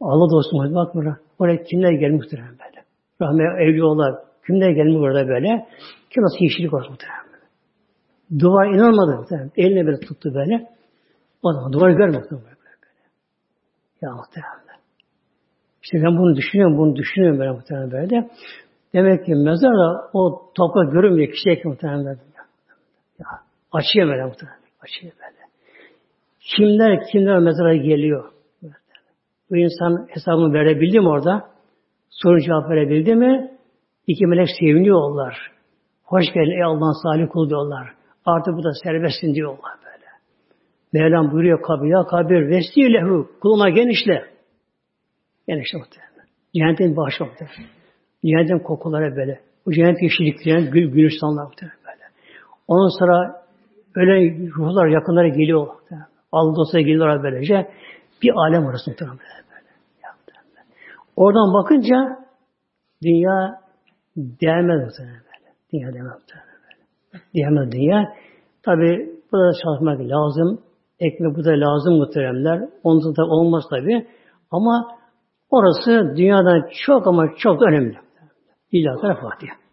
Allah dostum bak burada. Oraya kimler gelmiş muhtemelen böyle. Rahmet evliyalar. Kimler gelmiş burada böyle. Kim nasıl yeşillik olsun muhtemelen. Duvar inanmadı muhtemelen. Eline böyle tuttu böyle. O zaman duvar görmedi. Böyle, böyle. Ya muhtemelen. İşte ben bunu düşünüyorum, bunu düşünüyorum böyle muhtemelen böyle. Demek ki mezarda o toprak görünmüyor kişiye ki muhtemelen. Ya, açıyor böyle muhtemelen. Açıyor böyle. Kimler kimler mezara geliyor. Bu insan hesabını verebildi mi orada? Soru cevap verebildi mi? İki melek seviniyorlar. Hoş geldin ey Allah'ın salih kul diyorlar. Artık bu da serbestsin diyorlar böyle. Mevlam buyuruyor kabir ya kabir vesilehu kuluma genişle. Genişle muhtemelen. Cennetin bahşi muhtemelen. Cennetin kokuları böyle. Bu cennet yeşillikleyen gül, gülistanlar böyle. Ondan sonra öyle ruhlar yakınları geliyor. Allah dostları geliyorlar böylece. Bir alem orası muhtemelen böyle. Oradan bakınca dünya değmez muhtemelen böyle. Dünya değmez muhtemelen böyle. Değmez dünya. Tabi bu da çalışmak lazım. Ekmek bu da lazım muhteremler. Onda da olmaz tabi. Ama orası dünyadan çok ama çok önemli. İlahi Fatiha.